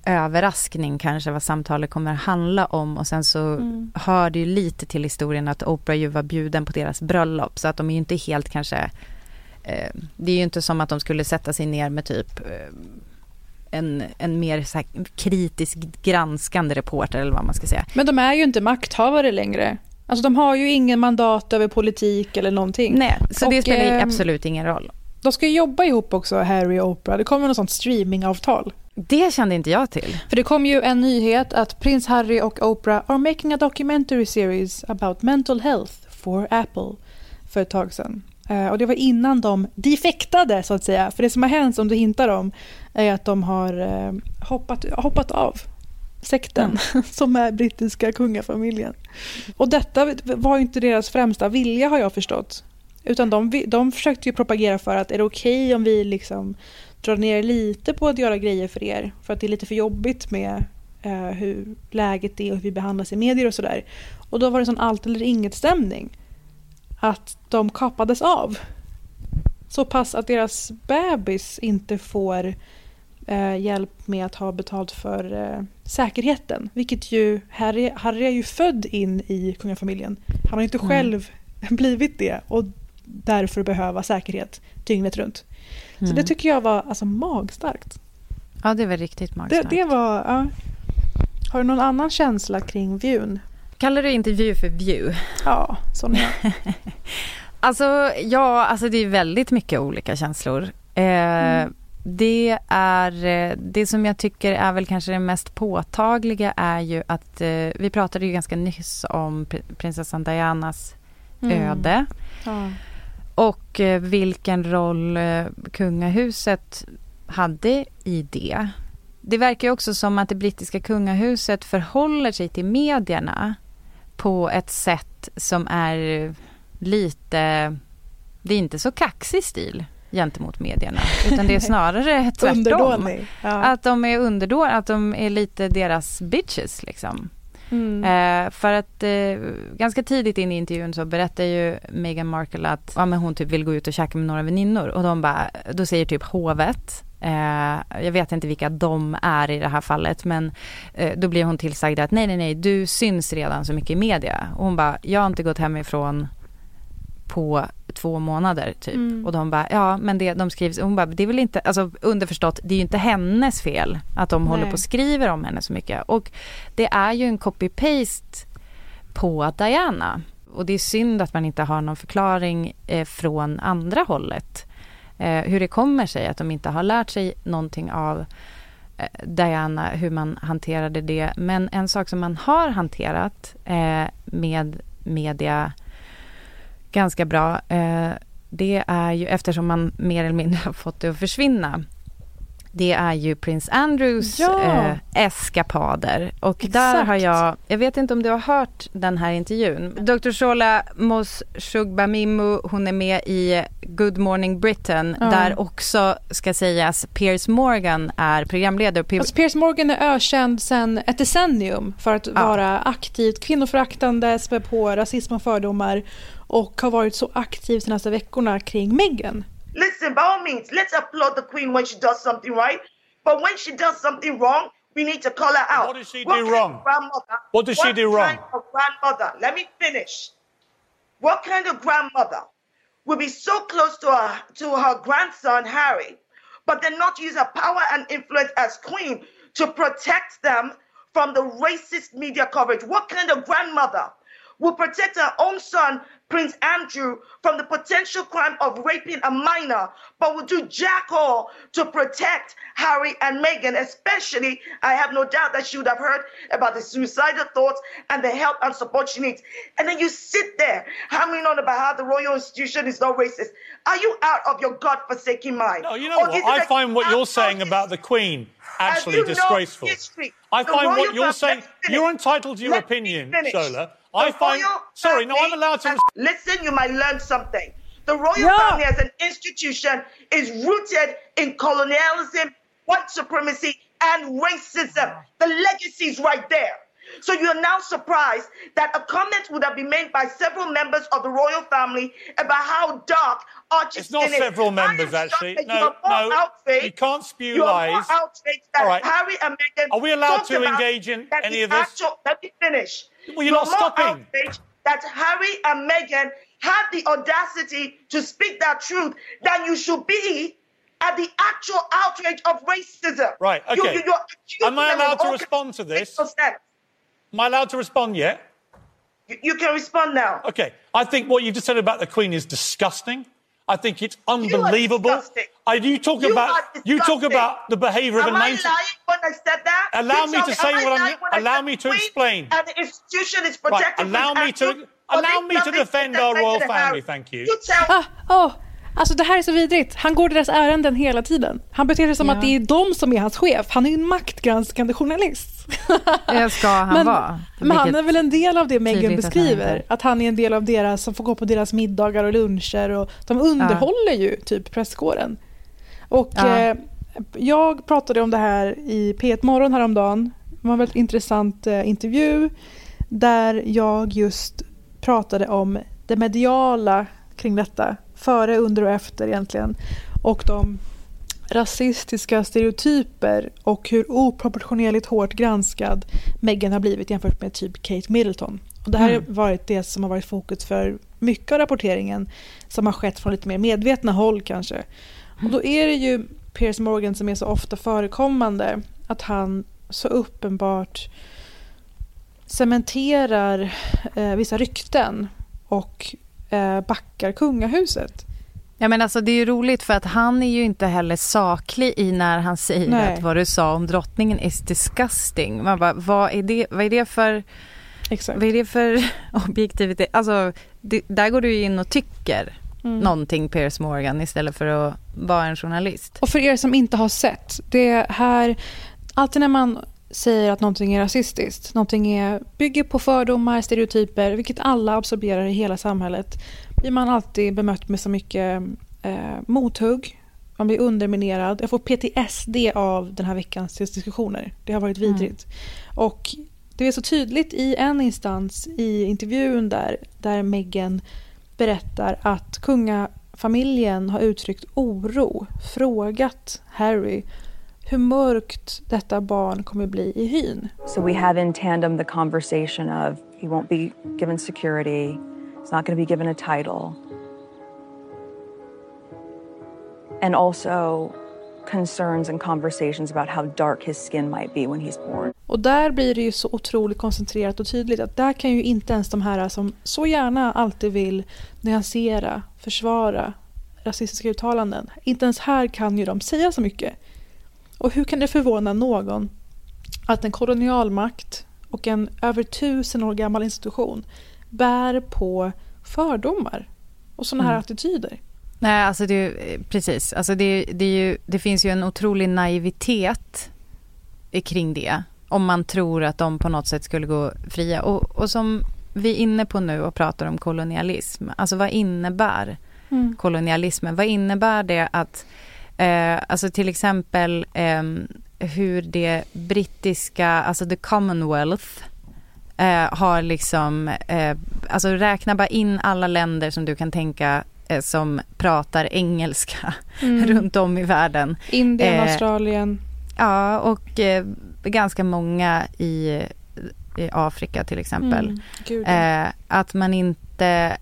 överraskning kanske vad samtalet kommer handla om och sen så mm. hör det ju lite till historien att Oprah ju var bjuden på deras bröllop så att de är ju inte helt kanske Eh, det är ju inte som att de skulle sätta sig ner med typ eh, en, en mer så kritisk granskande reporter eller vad man ska säga. Men de är ju inte makthavare längre. Alltså de har ju ingen mandat över politik eller någonting. Nej, så och, det spelar eh, absolut ingen roll. De ska ju jobba ihop också, Harry och Oprah. Det kommer något sånt streamingavtal. Det kände inte jag till. För det kom ju en nyhet att prins Harry och Oprah are making a documentary series about mental health for Apple för ett tag sedan. Eh, och det var innan de defektade så att säga. För det som har hänt som du hintar om är att de har eh, hoppat, hoppat av sekten mm. som är brittiska kungafamiljen. Och detta var inte deras främsta vilja har jag förstått. Utan de, de försökte ju propagera för att är det okej okay om vi liksom drar ner lite på att göra grejer för er? För att det är lite för jobbigt med eh, hur läget är och hur vi behandlas i medier och sådär. Och då var det sån allt eller inget stämning att de kapades av. Så pass att deras bebis inte får eh, hjälp med att ha betalt för eh, säkerheten. Vilket ju, Harry, Harry är ju född in i kungafamiljen. Han har inte mm. själv blivit det och därför behöva säkerhet dygnet runt. Mm. Så det tycker jag var alltså, magstarkt. Ja, det var riktigt magstarkt. Det, det var, ja. Har du någon annan känsla kring viewn? Kallar du intervju för view? Ja, sån är Alltså, ja, alltså det är väldigt mycket olika känslor. Eh, mm. Det är, eh, det som jag tycker är väl kanske det mest påtagliga är ju att eh, vi pratade ju ganska nyss om prinsessan Dianas mm. öde. Ja. Och eh, vilken roll eh, kungahuset hade i det. Det verkar också som att det brittiska kungahuset förhåller sig till medierna på ett sätt som är lite... Det är inte så kaxig stil gentemot medierna, utan det är snarare tvärtom. Ja. Att de är underdåniga, att de är lite deras bitches liksom. Mm. Eh, för att eh, ganska tidigt in i intervjun så berättar ju Meghan Markle att ja, men hon typ vill gå ut och käka med några väninnor och de bara, då säger typ hovet Eh, jag vet inte vilka de är i det här fallet men eh, då blir hon tillsagd att nej nej nej du syns redan så mycket i media. Och hon bara, jag har inte gått hemifrån på två månader typ. Mm. Och de bara, ja men det, de skrivs, hon bara, det är väl inte, alltså underförstått, det är ju inte hennes fel att de Nej. håller på och skriver om henne så mycket. Och det är ju en copy-paste på Diana. Och det är synd att man inte har någon förklaring eh, från andra hållet. Eh, hur det kommer sig att de inte har lärt sig någonting av eh, Diana, hur man hanterade det. Men en sak som man har hanterat eh, med media ganska bra. Eh, det är ju eftersom man mer eller mindre har fått det att försvinna det är ju Prince Andrews ja. eh, eskapader. Och Exakt. där har jag, jag vet inte om du har hört den här intervjun. Dr. Shola Moshugbamimu, hon är med i Good Morning Britain, ja. där också ska sägas Piers Morgan är programledare. Alltså Piers Morgan är ökänd sedan ett decennium för att ja. vara aktivt kvinnoföraktande, spä på rasism och fördomar och har varit så aktiv de senaste veckorna kring Meghan. Listen, by all means, let's applaud the queen when she does something right. But when she does something wrong, we need to call her out. What does she what do wrong? Grandmother? What does she do wrong? Kind of grandmother. Let me finish. What kind of grandmother would be so close to her to her grandson Harry, but then not use her power and influence as queen to protect them from the racist media coverage? What kind of grandmother will protect her own son Prince Andrew from the potential crime of raping a minor, but will do jack all to protect Harry and Meghan, especially, I have no doubt that she would have heard about the suicidal thoughts and the help and support she needs. And then you sit there hammering on about how the royal institution is not racist. Are you out of your God-forsaken mind? No, you know or what? I find what you're saying about the Queen actually disgraceful. I find what you're saying, you're entitled to your opinion, Shola. I find. Sorry, no, I'm allowed to. Listen, you might learn something. The royal yeah. family as an institution is rooted in colonialism, white supremacy, and racism. The legacy is right there. So you're now surprised that a comment would have been made by several members of the royal family about how dark Archie's It's not several is. members, actually. No, no, outraged. you can't spew you're lies. More outraged that All right. Harry and Meghan Are we allowed to engage in any of this? Actual, let me finish. Well, you're, you're not stopping. That Harry and Meghan had the audacity to speak that truth than you should be at the actual outrage of racism. Right, okay. You, Am I allowed to respond to this? Am I allowed to respond yet? You, you can respond now. Okay. I think what you just said about the Queen is disgusting. I think it's unbelievable. You, I, you talk you about you talk about the behaviour of a lying when I said that? Allow me to say what I'm. Allow me to explain. And the institution is protected. Right, allow me to allow me to defend our royal family. Thank you. you tell ah, oh. Alltså det här är så vidrigt. Han går deras ärenden hela tiden. Han beter sig som ja. att det är de som är hans chef. Han är en maktgranskande journalist. Det ska han men, vara. Men han är väl en del av det Meghan beskriver. Att han, att han är en del av deras som får gå på deras middagar och luncher. Och de underhåller ja. ju typ presskåren. Och ja. eh, jag pratade om det här i P1 Morgon häromdagen. Det var en väldigt intressant eh, intervju där jag just pratade om det mediala kring detta före, under och efter egentligen. Och de rasistiska stereotyper och hur oproportionerligt hårt granskad Meghan har blivit jämfört med typ Kate Middleton. Och det här mm. har varit det som har varit fokus för mycket av rapporteringen som har skett från lite mer medvetna håll kanske. Och då är det ju Piers Morgan som är så ofta förekommande att han så uppenbart cementerar eh, vissa rykten och eh, backar kungahuset. Ja, men alltså, det är ju roligt för att han är ju inte heller saklig i när han säger Nej. att vad du sa om drottningen is disgusting. Man bara, vad är det, vad är det för... Exakt. Vad är det för objektivitet? Alltså, det, där går du in och tycker mm. någonting Piers Morgan istället för att vara en journalist. Och för er som inte har sett, det här... Alltid när man säger att någonting är rasistiskt. Någonting är, bygger på fördomar, stereotyper, vilket alla absorberar i hela samhället. blir man alltid bemött med så mycket eh, mothugg. Man blir underminerad. Jag får PTSD av den här veckans diskussioner. Det har varit mm. vidrigt. Mm. Och det är så tydligt i en instans i intervjun där, där Meghan berättar att kunga familjen har uttryckt oro, frågat Harry hur mörkt detta barn kommer bli i hyn. So we have in tandem the conversation of he won't be given security, he's not going to be given a title. And also concerns and conversations about how dark his skin might be when he's born. Och där blir det ju så otroligt koncentrerat och tydligt att där kan ju inte ens de här som så gärna alltid vill nyansera, försvara rasistiska uttalanden, inte ens här kan ju de säga så mycket. Och hur kan det förvåna någon att en kolonialmakt och en över tusen år gammal institution bär på fördomar och sådana här mm. attityder? Nej, alltså det, precis. Alltså det, det, ju, det finns ju en otrolig naivitet kring det. Om man tror att de på något sätt skulle gå fria. Och, och som vi är inne på nu och pratar om kolonialism. Alltså vad innebär mm. kolonialismen? Vad innebär det att, eh, alltså till exempel eh, hur det brittiska, alltså the Commonwealth, eh, har liksom, eh, alltså räkna bara in alla länder som du kan tänka Eh, som pratar engelska mm. runt om i världen. Indien, eh, Australien. Ja, och ganska många i, i Afrika till exempel. Mm. Att man inte,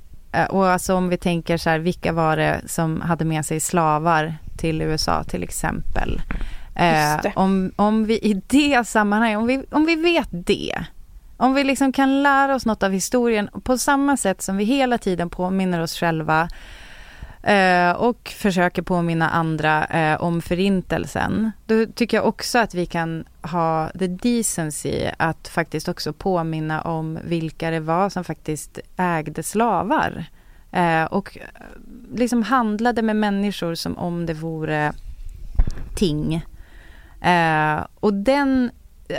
och alltså om vi tänker så här, vilka var det som hade med sig slavar till USA till exempel. Eh, om, om vi i det sammanhanget, om vi, om vi vet det, om vi liksom kan lära oss något av historien på samma sätt som vi hela tiden påminner oss själva eh, och försöker påminna andra eh, om förintelsen. Då tycker jag också att vi kan ha the decency att faktiskt också påminna om vilka det var som faktiskt ägde slavar. Eh, och eh, liksom handlade med människor som om det vore ting. Eh, och den,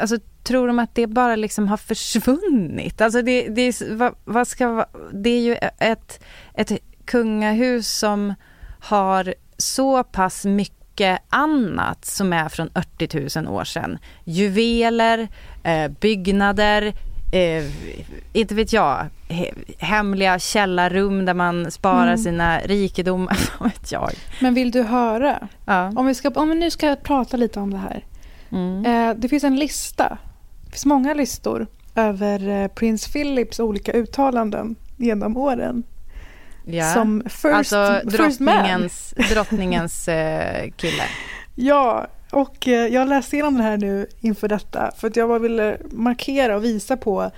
alltså tror de att det bara liksom har försvunnit? Alltså det, det, vad, vad ska, det är ju ett, ett kungahus som har så pass mycket annat som är från 80 000 år sedan. Juveler, eh, byggnader, eh, inte vet jag, he, hemliga källarrum där man sparar mm. sina rikedomar, vet jag. Men vill du höra? Ja. Om, vi ska, om vi nu ska prata lite om det här. Mm. Eh, det finns en lista, det finns många listor över eh, prins Philips olika uttalanden genom åren. Ja. Som first, alltså drottningens, first drottningens eh, kille. Ja, och eh, jag läste igenom det här nu inför detta för att jag bara ville markera och visa på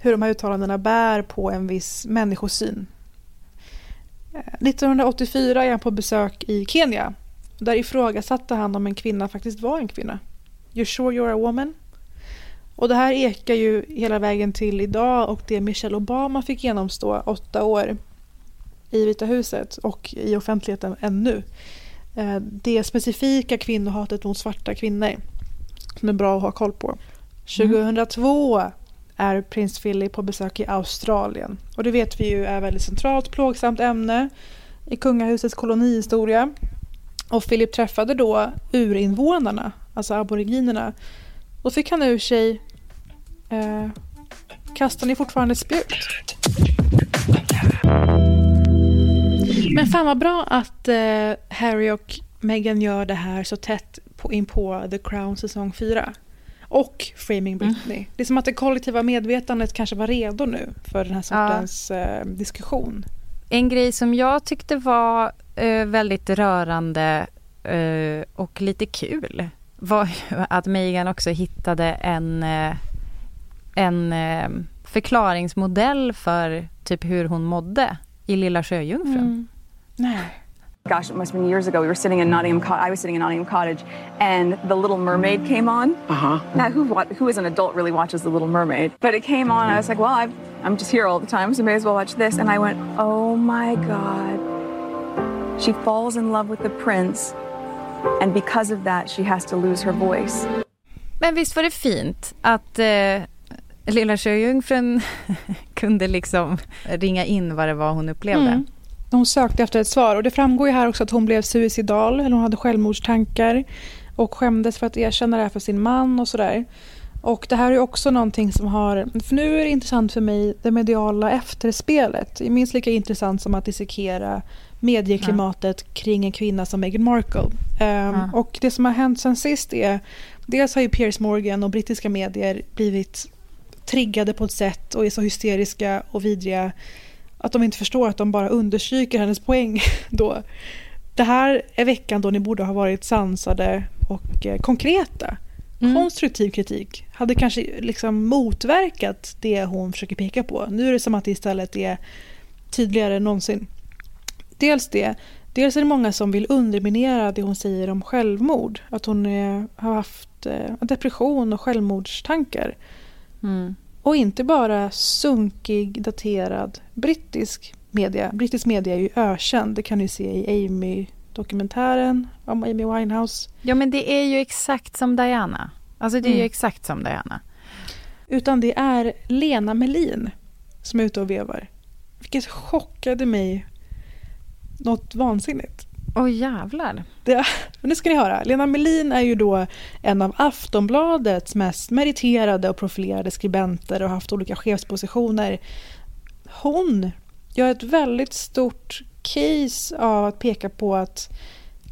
hur de här uttalandena bär på en viss människosyn. Eh, 1984 är han på besök i Kenya. Där ifrågasatte han om en kvinna faktiskt var en kvinna. You're sure you're a woman? Och det här ekar ju hela vägen till idag och det Michelle Obama fick genomstå åtta år i Vita huset och i offentligheten ännu. Eh, det specifika kvinnohatet mot svarta kvinnor som är bra att ha koll på. 2002 mm. är prins Philip på besök i Australien. Och det vet vi ju är väldigt centralt plågsamt ämne i kungahusets kolonihistoria. Och Philip träffade då urinvånarna, alltså aboriginerna. Då fick han ur sig eh, Kastar ni fortfarande spjut? Men fan vad bra att eh, Harry och Meghan gör det här så tätt på, in på The Crown säsong 4. Och Framing mm. Britney. Mm. Det är som att det kollektiva medvetandet kanske var redo nu för den här sortens ja. eh, diskussion. En grej som jag tyckte var eh, väldigt rörande och lite kul var ju att Meghan också hittade en, en förklaringsmodell för typ hur hon mådde i Lilla Sjöjungfrun. Mm. Gosh, it must have been years ago. We were sitting in Nottingham. Co- I was sitting in Nottingham Cottage, and The Little Mermaid came on. Uh huh. Now, who who as an adult really watches The Little Mermaid? But it came on. I was like, well, i am just here all the time, so may as well watch this. And I went, oh my god. She falls in love with the prince, and because of that, she has to lose her voice. Men visst var det fint att eh, Lilla Sjöjungfrun kunde liksom ringa in vad det var hon upplevde. Mm. Hon sökte efter ett svar och det framgår ju här också att hon blev suicidal, eller hon hade självmordstankar och skämdes för att erkänna det här för sin man och sådär. Och det här är också någonting som har, för nu är det intressant för mig, det mediala efterspelet. Det är minst lika intressant som att dissekera medieklimatet kring en kvinna som Meghan Markle. Um, och det som har hänt sen sist är, dels har ju Piers Morgan och brittiska medier blivit triggade på ett sätt och är så hysteriska och vidriga att de inte förstår att de bara understryker hennes poäng då. Det här är veckan då ni borde ha varit sansade och eh, konkreta. Mm. Konstruktiv kritik hade kanske liksom motverkat det hon försöker peka på. Nu är det som att det istället är tydligare än någonsin. Dels det. Dels är det många som vill underminera det hon säger om självmord. Att hon är, har haft eh, depression och självmordstankar. Mm. Och inte bara sunkig, daterad brittisk media. Brittisk media är ju ökänd. Det kan ni se i Amy-dokumentären om Amy Winehouse. Ja, men det är ju exakt som Diana. Alltså det är mm. ju exakt som Diana. Utan det är Lena Melin som är ute och vevar. Vilket chockade mig något vansinnigt. Åh oh, jävlar. Det, nu ska ni höra. Lena Melin är ju då en av Aftonbladets mest meriterade och profilerade skribenter och har haft olika chefspositioner. Hon gör ett väldigt stort case av att peka på att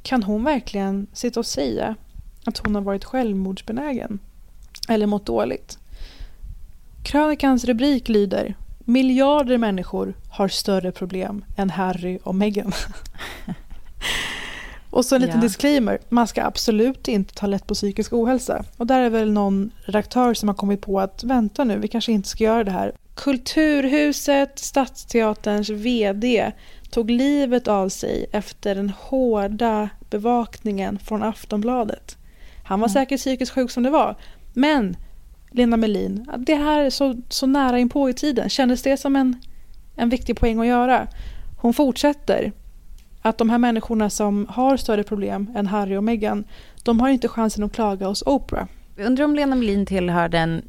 kan hon verkligen sitta och säga att hon har varit självmordsbenägen eller mått dåligt? Krönikans rubrik lyder Miljarder människor har större problem än Harry och Meghan. och så en liten yeah. disclaimer, man ska absolut inte ta lätt på psykisk ohälsa. Och där är väl någon redaktör som har kommit på att vänta nu, vi kanske inte ska göra det här. Kulturhuset, Stadsteaterns VD, tog livet av sig efter den hårda bevakningen från Aftonbladet. Han var mm. säkert psykiskt sjuk som det var, men Lena Melin, det här är så, så nära inpå i tiden. Kändes det som en, en viktig poäng att göra? Hon fortsätter att de här människorna som har större problem än Harry och Meghan, de har inte chansen att klaga hos Oprah. Jag undrar om Lena Melin tillhör den,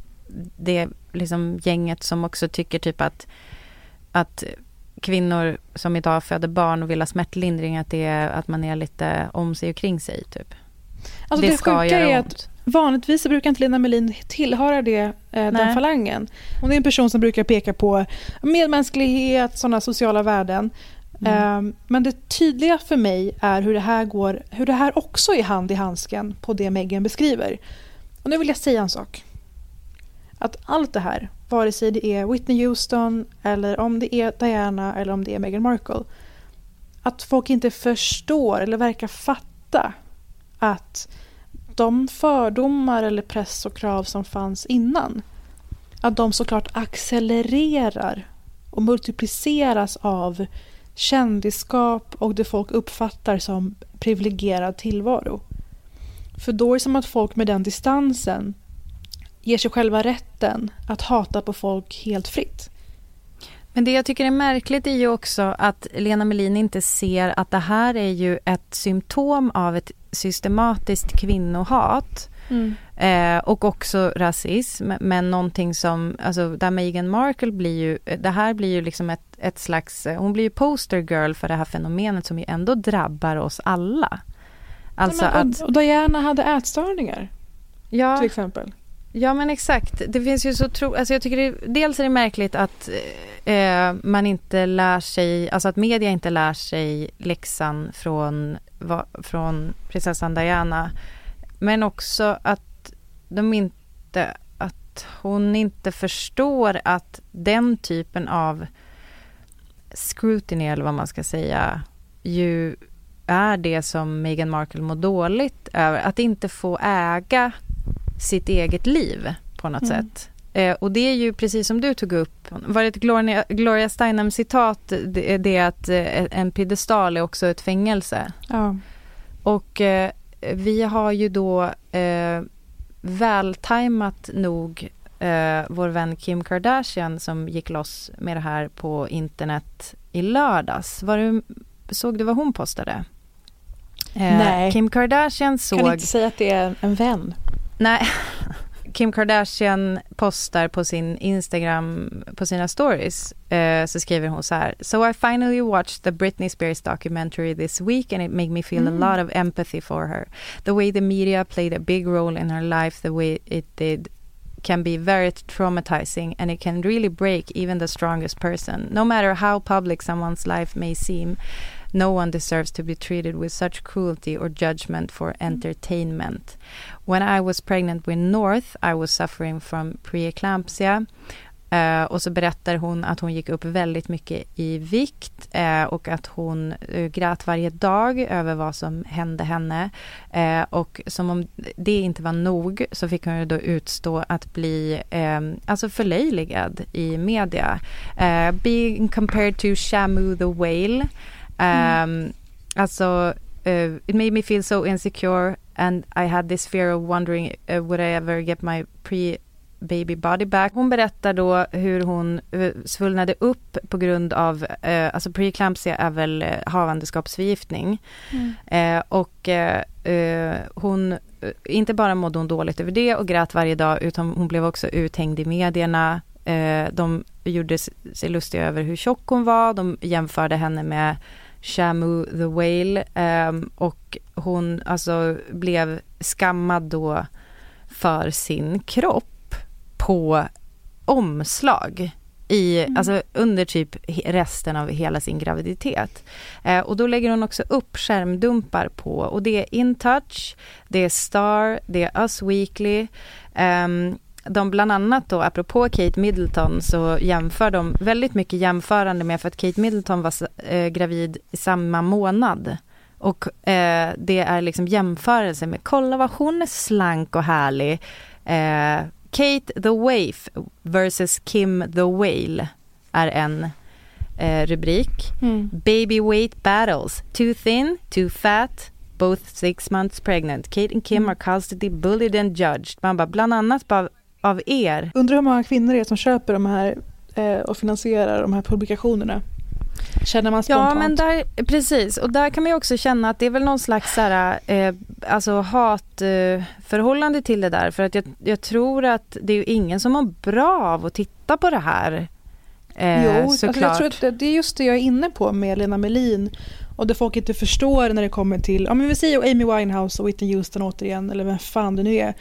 det liksom gänget som också tycker typ att, att kvinnor som idag föder barn och vill ha smärtlindring, att, det är, att man är lite om sig och kring sig. Typ. Alltså det, det ska göra är ont. Vanligtvis brukar inte Lena Melin tillhöra det, eh, den falangen. Hon är en person som brukar peka på medmänsklighet, sådana sociala värden. Mm. Ehm, men det tydliga för mig är hur det här går, hur det här också är hand i handsken på det Meghan beskriver. Och nu vill jag säga en sak. Att allt det här, vare sig det är Whitney Houston eller om det är Diana eller om det är Meghan Markle. Att folk inte förstår eller verkar fatta att de fördomar eller press och krav som fanns innan, att de såklart accelererar och multipliceras av kändisskap och det folk uppfattar som privilegierad tillvaro. För då är det som att folk med den distansen ger sig själva rätten att hata på folk helt fritt. Men det jag tycker är märkligt är ju också att Lena Melin inte ser att det här är ju ett symptom av ett systematiskt kvinnohat. Mm. Eh, och också rasism, men någonting som, alltså där Meghan Markle blir ju, det här blir ju liksom ett, ett slags, hon blir ju poster girl för det här fenomenet som ju ändå drabbar oss alla. Alltså Nej, men, och, att... Och Diana hade ätstörningar. Ja. Till exempel. Ja men exakt. Det finns ju så tro... Alltså jag tycker det, dels är det märkligt att eh, man inte lär sig, alltså att media inte lär sig läxan från, va, från prinsessan Diana. Men också att de inte, att hon inte förstår att den typen av scrutiny eller vad man ska säga ju är det som Meghan Markle mår dåligt över. Att inte få äga sitt eget liv på något mm. sätt. Eh, och det är ju precis som du tog upp, var det ett Gloria, Gloria Steinem-citat, det, det att eh, en piedestal är också ett fängelse. Ja. Och eh, vi har ju då eh, vältajmat nog eh, vår vän Kim Kardashian som gick loss med det här på internet i lördags. Var du, såg du vad hon postade? Eh, Nej. Kim Kardashian såg... Kan inte säga att det är en vän? Nej. Kim Kardashian postar på sin Instagram, på sina stories, eh, så skriver hon så här. So I finally watched the Britney Spears documentary this week and it made me feel mm. a lot of empathy for her. The way the media played a big role in her life, the way it did can be very traumatizing and it can really break even the strongest person. No matter how public someone's life may seem, No one deserves to be treated with such cruelty or judgment for entertainment. When I was pregnant with North, I was suffering from preeclampsia. Uh, och så berättar hon att hon gick upp väldigt mycket i vikt uh, och att hon uh, grät varje dag över vad som hände henne. och som om det inte var nog så fick hon då utstå att bli um, alltså förlöjligad i media. being compared to Shamu the Whale. Um, mm. Alltså, it made me feel so insecure and I had this fear of wondering would I ever get my pre Baby Body Back. Hon berättar då hur hon eh, svullnade upp på grund av, eh, alltså preeclampsia är väl eh, havandeskapsförgiftning. Mm. Eh, och eh, eh hon, inte bara mådde hon dåligt över det och grät varje dag utan hon blev också uthängd i medierna. de gjorde sig lustiga över hur tjock hon var, de jämförde henne med Shamu the Whale och hon alltså blev skammad då för sin kropp på omslag i, mm. alltså under typ resten av hela sin graviditet. Eh, och då lägger hon också upp skärmdumpar på och det är InTouch, det är Star, det är Us Weekly. Eh, de bland annat då, apropå Kate Middleton, så jämför de väldigt mycket jämförande med för att Kate Middleton var eh, gravid i samma månad. Och eh, det är liksom jämförelse med, kolla vad hon är slank och härlig. Eh, Kate the Waif versus Kim the Whale är en eh, rubrik. Mm. Baby weight battles. Too thin, too fat, both six months pregnant. Kate and Kim mm. are constantly bullied and judged. Man bara, bland annat av, av er. Undrar hur många kvinnor det är som köper de här eh, och finansierar de här publikationerna. Känner man spontant? Ja, men där, precis. Och där kan man ju också känna att det är väl någon slags så här, eh, alltså hatförhållande eh, till det där. För att jag, jag, tror att det är ingen som mår bra av att titta på det här. Eh, jo, alltså jag tror att det, det är just det jag är inne på med Lena Melin. Och det folk inte förstår när det kommer till, ja men vi säger Amy Winehouse och Whitney Houston återigen, eller vem fan det nu är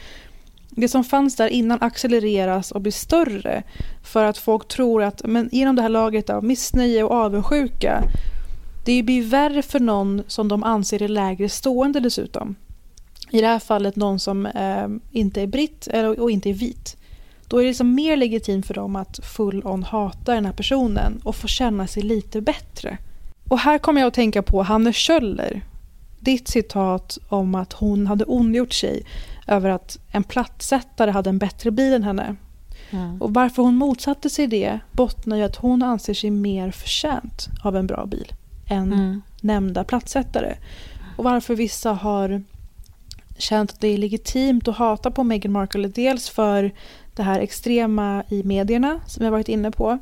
det som fanns där innan accelereras och blir större för att folk tror att men genom det här lagret av missnöje och avundsjuka det blir värre för någon som de anser är lägre stående dessutom. I det här fallet någon som eh, inte är britt och inte är vit. Då är det liksom mer legitimt för dem att full on hata den här personen och få känna sig lite bättre. Och här kommer jag att tänka på Hanne Kjöller. Ditt citat om att hon hade ondgjort sig över att en plattsättare hade en bättre bil än henne. Mm. Och varför hon motsatte sig det bottnar i att hon anser sig mer förtjänt av en bra bil än mm. nämnda plattsättare. Och varför vissa har känt att det är legitimt att hata på Meghan Markle. Dels för det här extrema i medierna som jag varit inne på.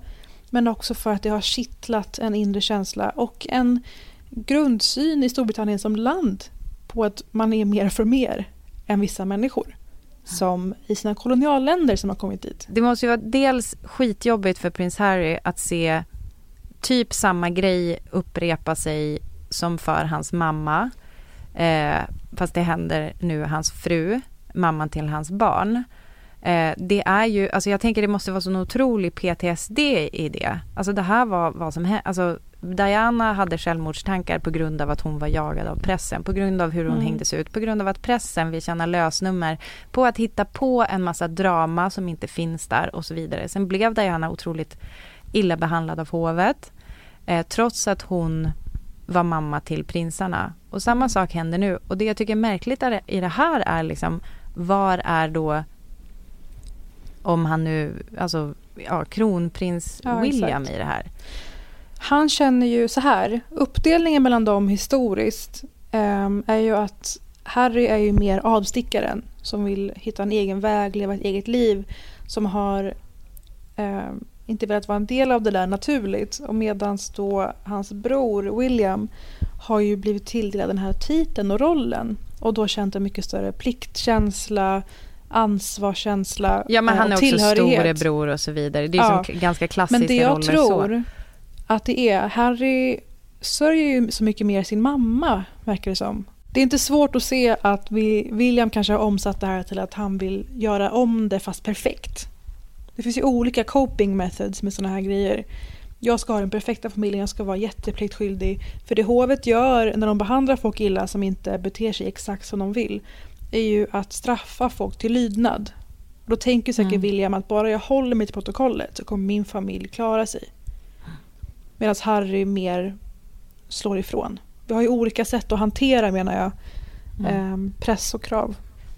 Men också för att det har kittlat en inre känsla och en grundsyn i Storbritannien som land på att man är mer för mer än vissa människor som i sina kolonialländer som har kommit dit. Det måste ju vara dels skitjobbigt för prins Harry att se typ samma grej upprepa sig som för hans mamma. Eh, fast det händer nu hans fru, mamman till hans barn. Eh, det är ju, alltså jag tänker det måste vara så otrolig PTSD i det. Alltså det här var vad som hände, alltså Diana hade självmordstankar på grund av att hon var jagad av pressen, på grund av hur hon mm. hängdes ut, på grund av att pressen vill tjäna lösnummer på att hitta på en massa drama som inte finns där och så vidare. Sen blev Diana otroligt illa behandlad av hovet, eh, trots att hon var mamma till prinsarna. Och samma sak händer nu. Och det jag tycker är märkligt i det här är liksom, var är då om han nu, alltså ja, kronprins ja, William exakt. i det här? Han känner ju så här, uppdelningen mellan dem historiskt eh, är ju att Harry är ju mer avstickaren som vill hitta en egen väg, leva ett eget liv, som har eh, inte velat vara en del av det där naturligt. Och medans då hans bror William har ju blivit tilldelad den här titeln och rollen och då känt en mycket större pliktkänsla, ansvarskänsla, Ja men han är också storebror och så vidare. Det är ja. som ganska klassiska Men det jag roller tror så att det är. Harry sörjer ju så mycket mer sin mamma, verkar det som. Det är inte svårt att se att vi, William kanske har omsatt det här till att han vill göra om det fast perfekt. Det finns ju olika coping methods med sådana här grejer. jag ska ha den perfekta familjen, jag ska vara jättepliktskyldig. För det hovet gör när de behandlar folk illa som inte beter sig exakt som de vill är ju att straffa folk till lydnad. Då tänker säkert mm. William att bara jag håller mig till protokollet så kommer min familj klara sig. Medan Harry mer slår ifrån. Vi har ju olika sätt att hantera menar jag mm. eh, press och krav.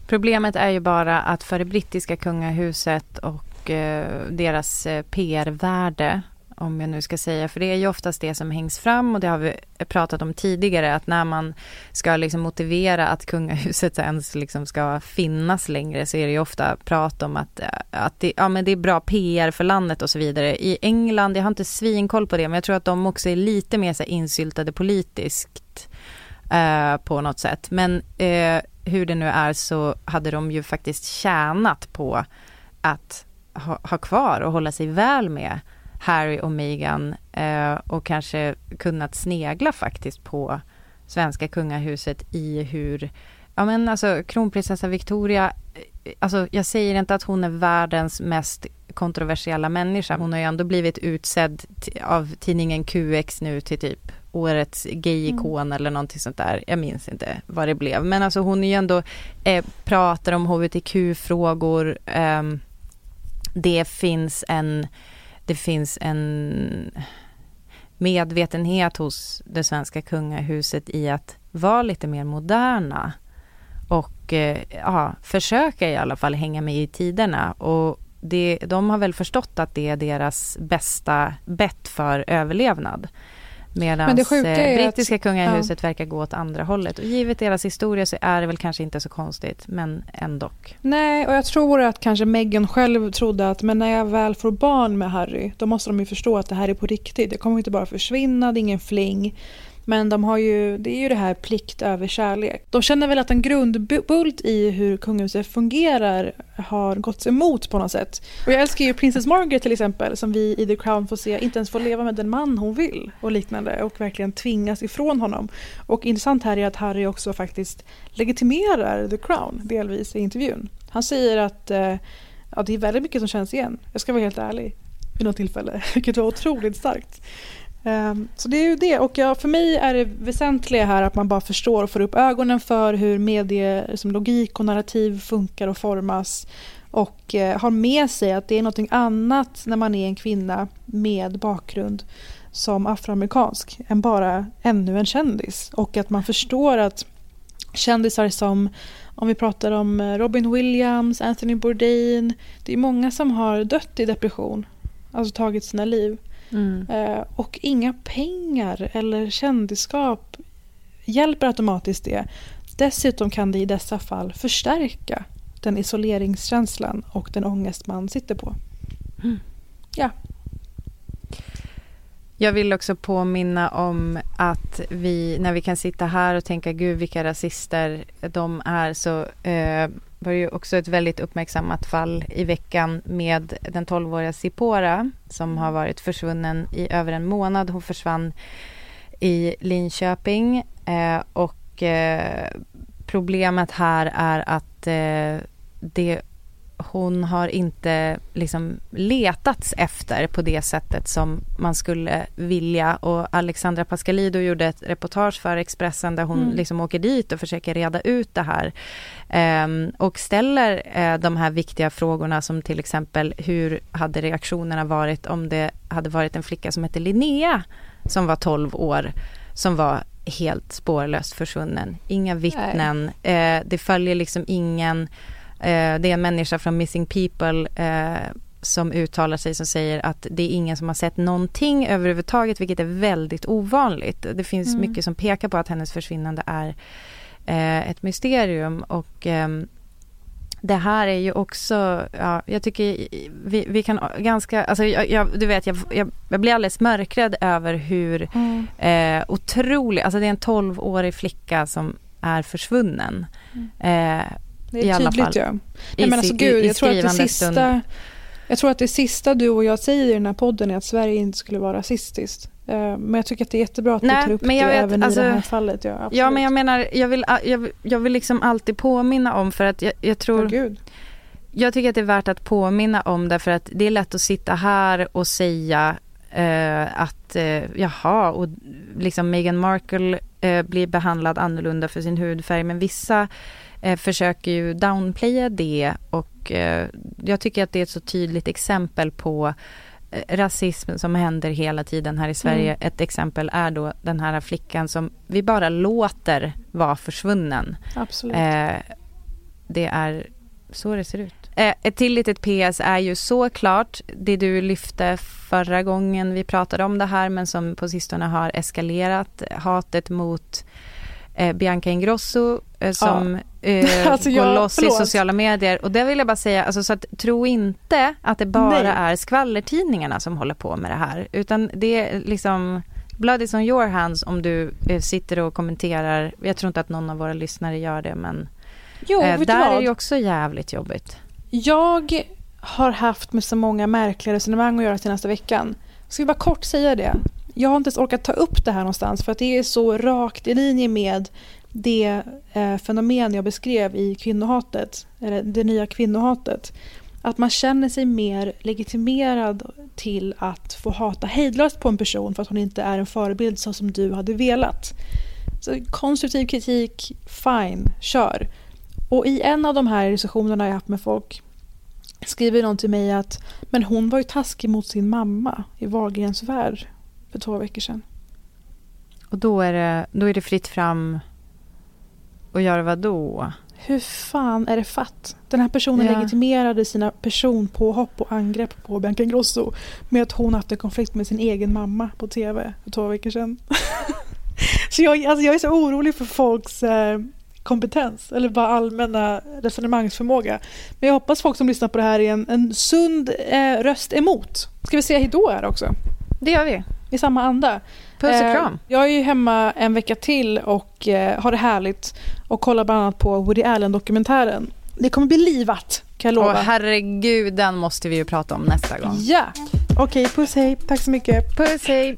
Problemet är ju bara att för det brittiska kungahuset och eh, deras eh, PR-värde om jag nu ska säga, för det är ju oftast det som hängs fram och det har vi pratat om tidigare, att när man ska liksom motivera att kungahuset ens liksom ska finnas längre så är det ju ofta prat om att, att det, ja, men det är bra PR för landet och så vidare. I England, jag har inte svinkoll på det, men jag tror att de också är lite mer så insyltade politiskt eh, på något sätt. Men eh, hur det nu är så hade de ju faktiskt tjänat på att ha, ha kvar och hålla sig väl med Harry och Meghan eh, och kanske kunnat snegla faktiskt på svenska kungahuset i hur, ja men alltså kronprinsessa Victoria, eh, alltså jag säger inte att hon är världens mest kontroversiella människa. Hon har ju ändå blivit utsedd av tidningen QX nu till typ årets gayikon mm. eller någonting sånt där. Jag minns inte vad det blev. Men alltså hon är ju ändå, eh, pratar om hbtq-frågor. Eh, det finns en det finns en medvetenhet hos det svenska kungahuset i att vara lite mer moderna och eh, ja, försöka i alla fall hänga med i tiderna. Och det, de har väl förstått att det är deras bästa bett för överlevnad. Medan eh, brittiska att, kungahuset ja. verkar gå åt andra hållet. Och givet deras historia så är det väl kanske inte så konstigt, men ändå. Nej, och jag tror att kanske Meghan själv trodde att men när jag väl får barn med Harry, då måste de ju förstå att det här är på riktigt. Det kommer inte bara försvinna, det är ingen fling. Men de har ju, det är ju det här plikt över kärlek. De känner väl att en grundbult i hur kungahuset fungerar har gått emot på något sätt. Och jag älskar ju Princess Margaret till exempel som vi i The Crown får se inte ens får leva med den man hon vill och liknande och verkligen tvingas ifrån honom. Och intressant här är att Harry också faktiskt legitimerar The Crown delvis i intervjun. Han säger att eh, ja, det är väldigt mycket som känns igen. Jag ska vara helt ärlig vid något tillfälle, vilket var otroligt starkt. Ehm, så det är ju det. Och jag, för mig är det väsentliga här att man bara förstår och får upp ögonen för hur medie, som logik och narrativ funkar och formas. Och eh, har med sig att det är något annat när man är en kvinna med bakgrund som afroamerikansk än bara ännu en kändis. Och att man förstår att kändisar som, om vi pratar om eh, Robin Williams, Anthony Bourdain, det är många som har dött i depression, alltså tagit sina liv. Mm. Eh, och inga pengar eller kändisskap hjälper automatiskt det. Dessutom kan det i dessa fall förstärka den isoleringskänslan och den ångest man sitter på. Mm. Ja. Jag vill också påminna om att vi, när vi kan sitta här och tänka gud vilka rasister de är, så eh, var det ju också ett väldigt uppmärksammat fall i veckan med den 12-åriga Sipora som har varit försvunnen i över en månad. Hon försvann i Linköping eh, och eh, problemet här är att eh, det hon har inte liksom letats efter på det sättet som man skulle vilja. Och Alexandra Pascalido gjorde ett reportage för Expressen där hon mm. liksom åker dit och försöker reda ut det här. Um, och ställer uh, de här viktiga frågorna som till exempel hur hade reaktionerna varit om det hade varit en flicka som hette Linnea som var 12 år som var helt spårlöst försvunnen. Inga vittnen, uh, det följer liksom ingen Eh, det är en människa från Missing People eh, som uttalar sig som säger att det är ingen som har sett någonting överhuvudtaget, vilket är väldigt ovanligt. Det finns mm. mycket som pekar på att hennes försvinnande är eh, ett mysterium och ehm, det här är ju också, ja, jag tycker vi, vi kan ganska, alltså jag, jag, du vet jag, jag, jag, blir alldeles mörkrädd över hur mm. eh, otrolig, alltså det är en 12-årig flicka som är försvunnen. Mm. Eh, det är tydligt ja. Nej, men alltså, gud, jag tror att det sista... Jag tror att det sista du och jag säger i den här podden är att Sverige inte skulle vara rasistiskt. Eh, men jag tycker att det är jättebra att Nej, du tar upp det vet, även alltså, i det här fallet. Ja, ja, men jag menar, jag vill, jag, jag vill liksom alltid påminna om för att jag, jag tror... Oh, Gud. Jag tycker att det är värt att påminna om därför att det är lätt att sitta här och säga Eh, att eh, jaha, och liksom Meghan Markle eh, blir behandlad annorlunda för sin hudfärg. Men vissa eh, försöker ju downplaya det och eh, jag tycker att det är ett så tydligt exempel på eh, rasism som händer hela tiden här i Sverige. Mm. Ett exempel är då den här flickan som vi bara låter vara försvunnen. Absolut. det är så det ser ut. Eh, ett till litet PS är ju såklart det du lyfte förra gången vi pratade om det här men som på sistone har eskalerat. Hatet mot eh, Bianca Ingrosso eh, som ja. eh, alltså går loss förlåt. i sociala medier. Och det vill jag bara säga, alltså, så att, tro inte att det bara Nej. är skvallertidningarna som håller på med det här. Utan det är liksom blood is on your hands om du eh, sitter och kommenterar. Jag tror inte att någon av våra lyssnare gör det men jo, eh, där är det också jävligt jobbigt. Jag har haft med så många märkliga resonemang att göra senaste veckan. Ska vi bara kort säga det? Jag har inte ens orkat ta upp det här någonstans för att det är så rakt i linje med det eh, fenomen jag beskrev i kvinnohatet, eller det nya kvinnohatet. Att man känner sig mer legitimerad till att få hata hejdlöst på en person för att hon inte är en förebild så som du hade velat. Så konstruktiv kritik, fine, kör. Och i en av de här diskussionerna jag haft med folk skriver någon till mig att men hon var ju taskig mot sin mamma i Wahlgrens värld för två veckor sedan. Och då är det, då är det fritt fram att göra vad då? Hur fan är det fatt? Den här personen ja. legitimerade sina personpåhopp och angrepp på Bianca Ingrosso med att hon haft en konflikt med sin egen mamma på tv för två veckor sedan. så jag, alltså jag är så orolig för folks eh, kompetens eller bara allmänna resonemangsförmåga. Men jag hoppas folk som lyssnar på det här är en, en sund eh, röst emot. Ska vi säga hejdå här också? Det gör vi. I samma anda. Puss och eh, kram. Jag är ju hemma en vecka till och eh, har det härligt och kollar bland annat på Woody Allen-dokumentären. Det kommer bli livat, kan jag lova. Åh, herregud, den måste vi ju prata om nästa gång. Ja! Okej, okay, puss hej. Tack så mycket. Puss hej.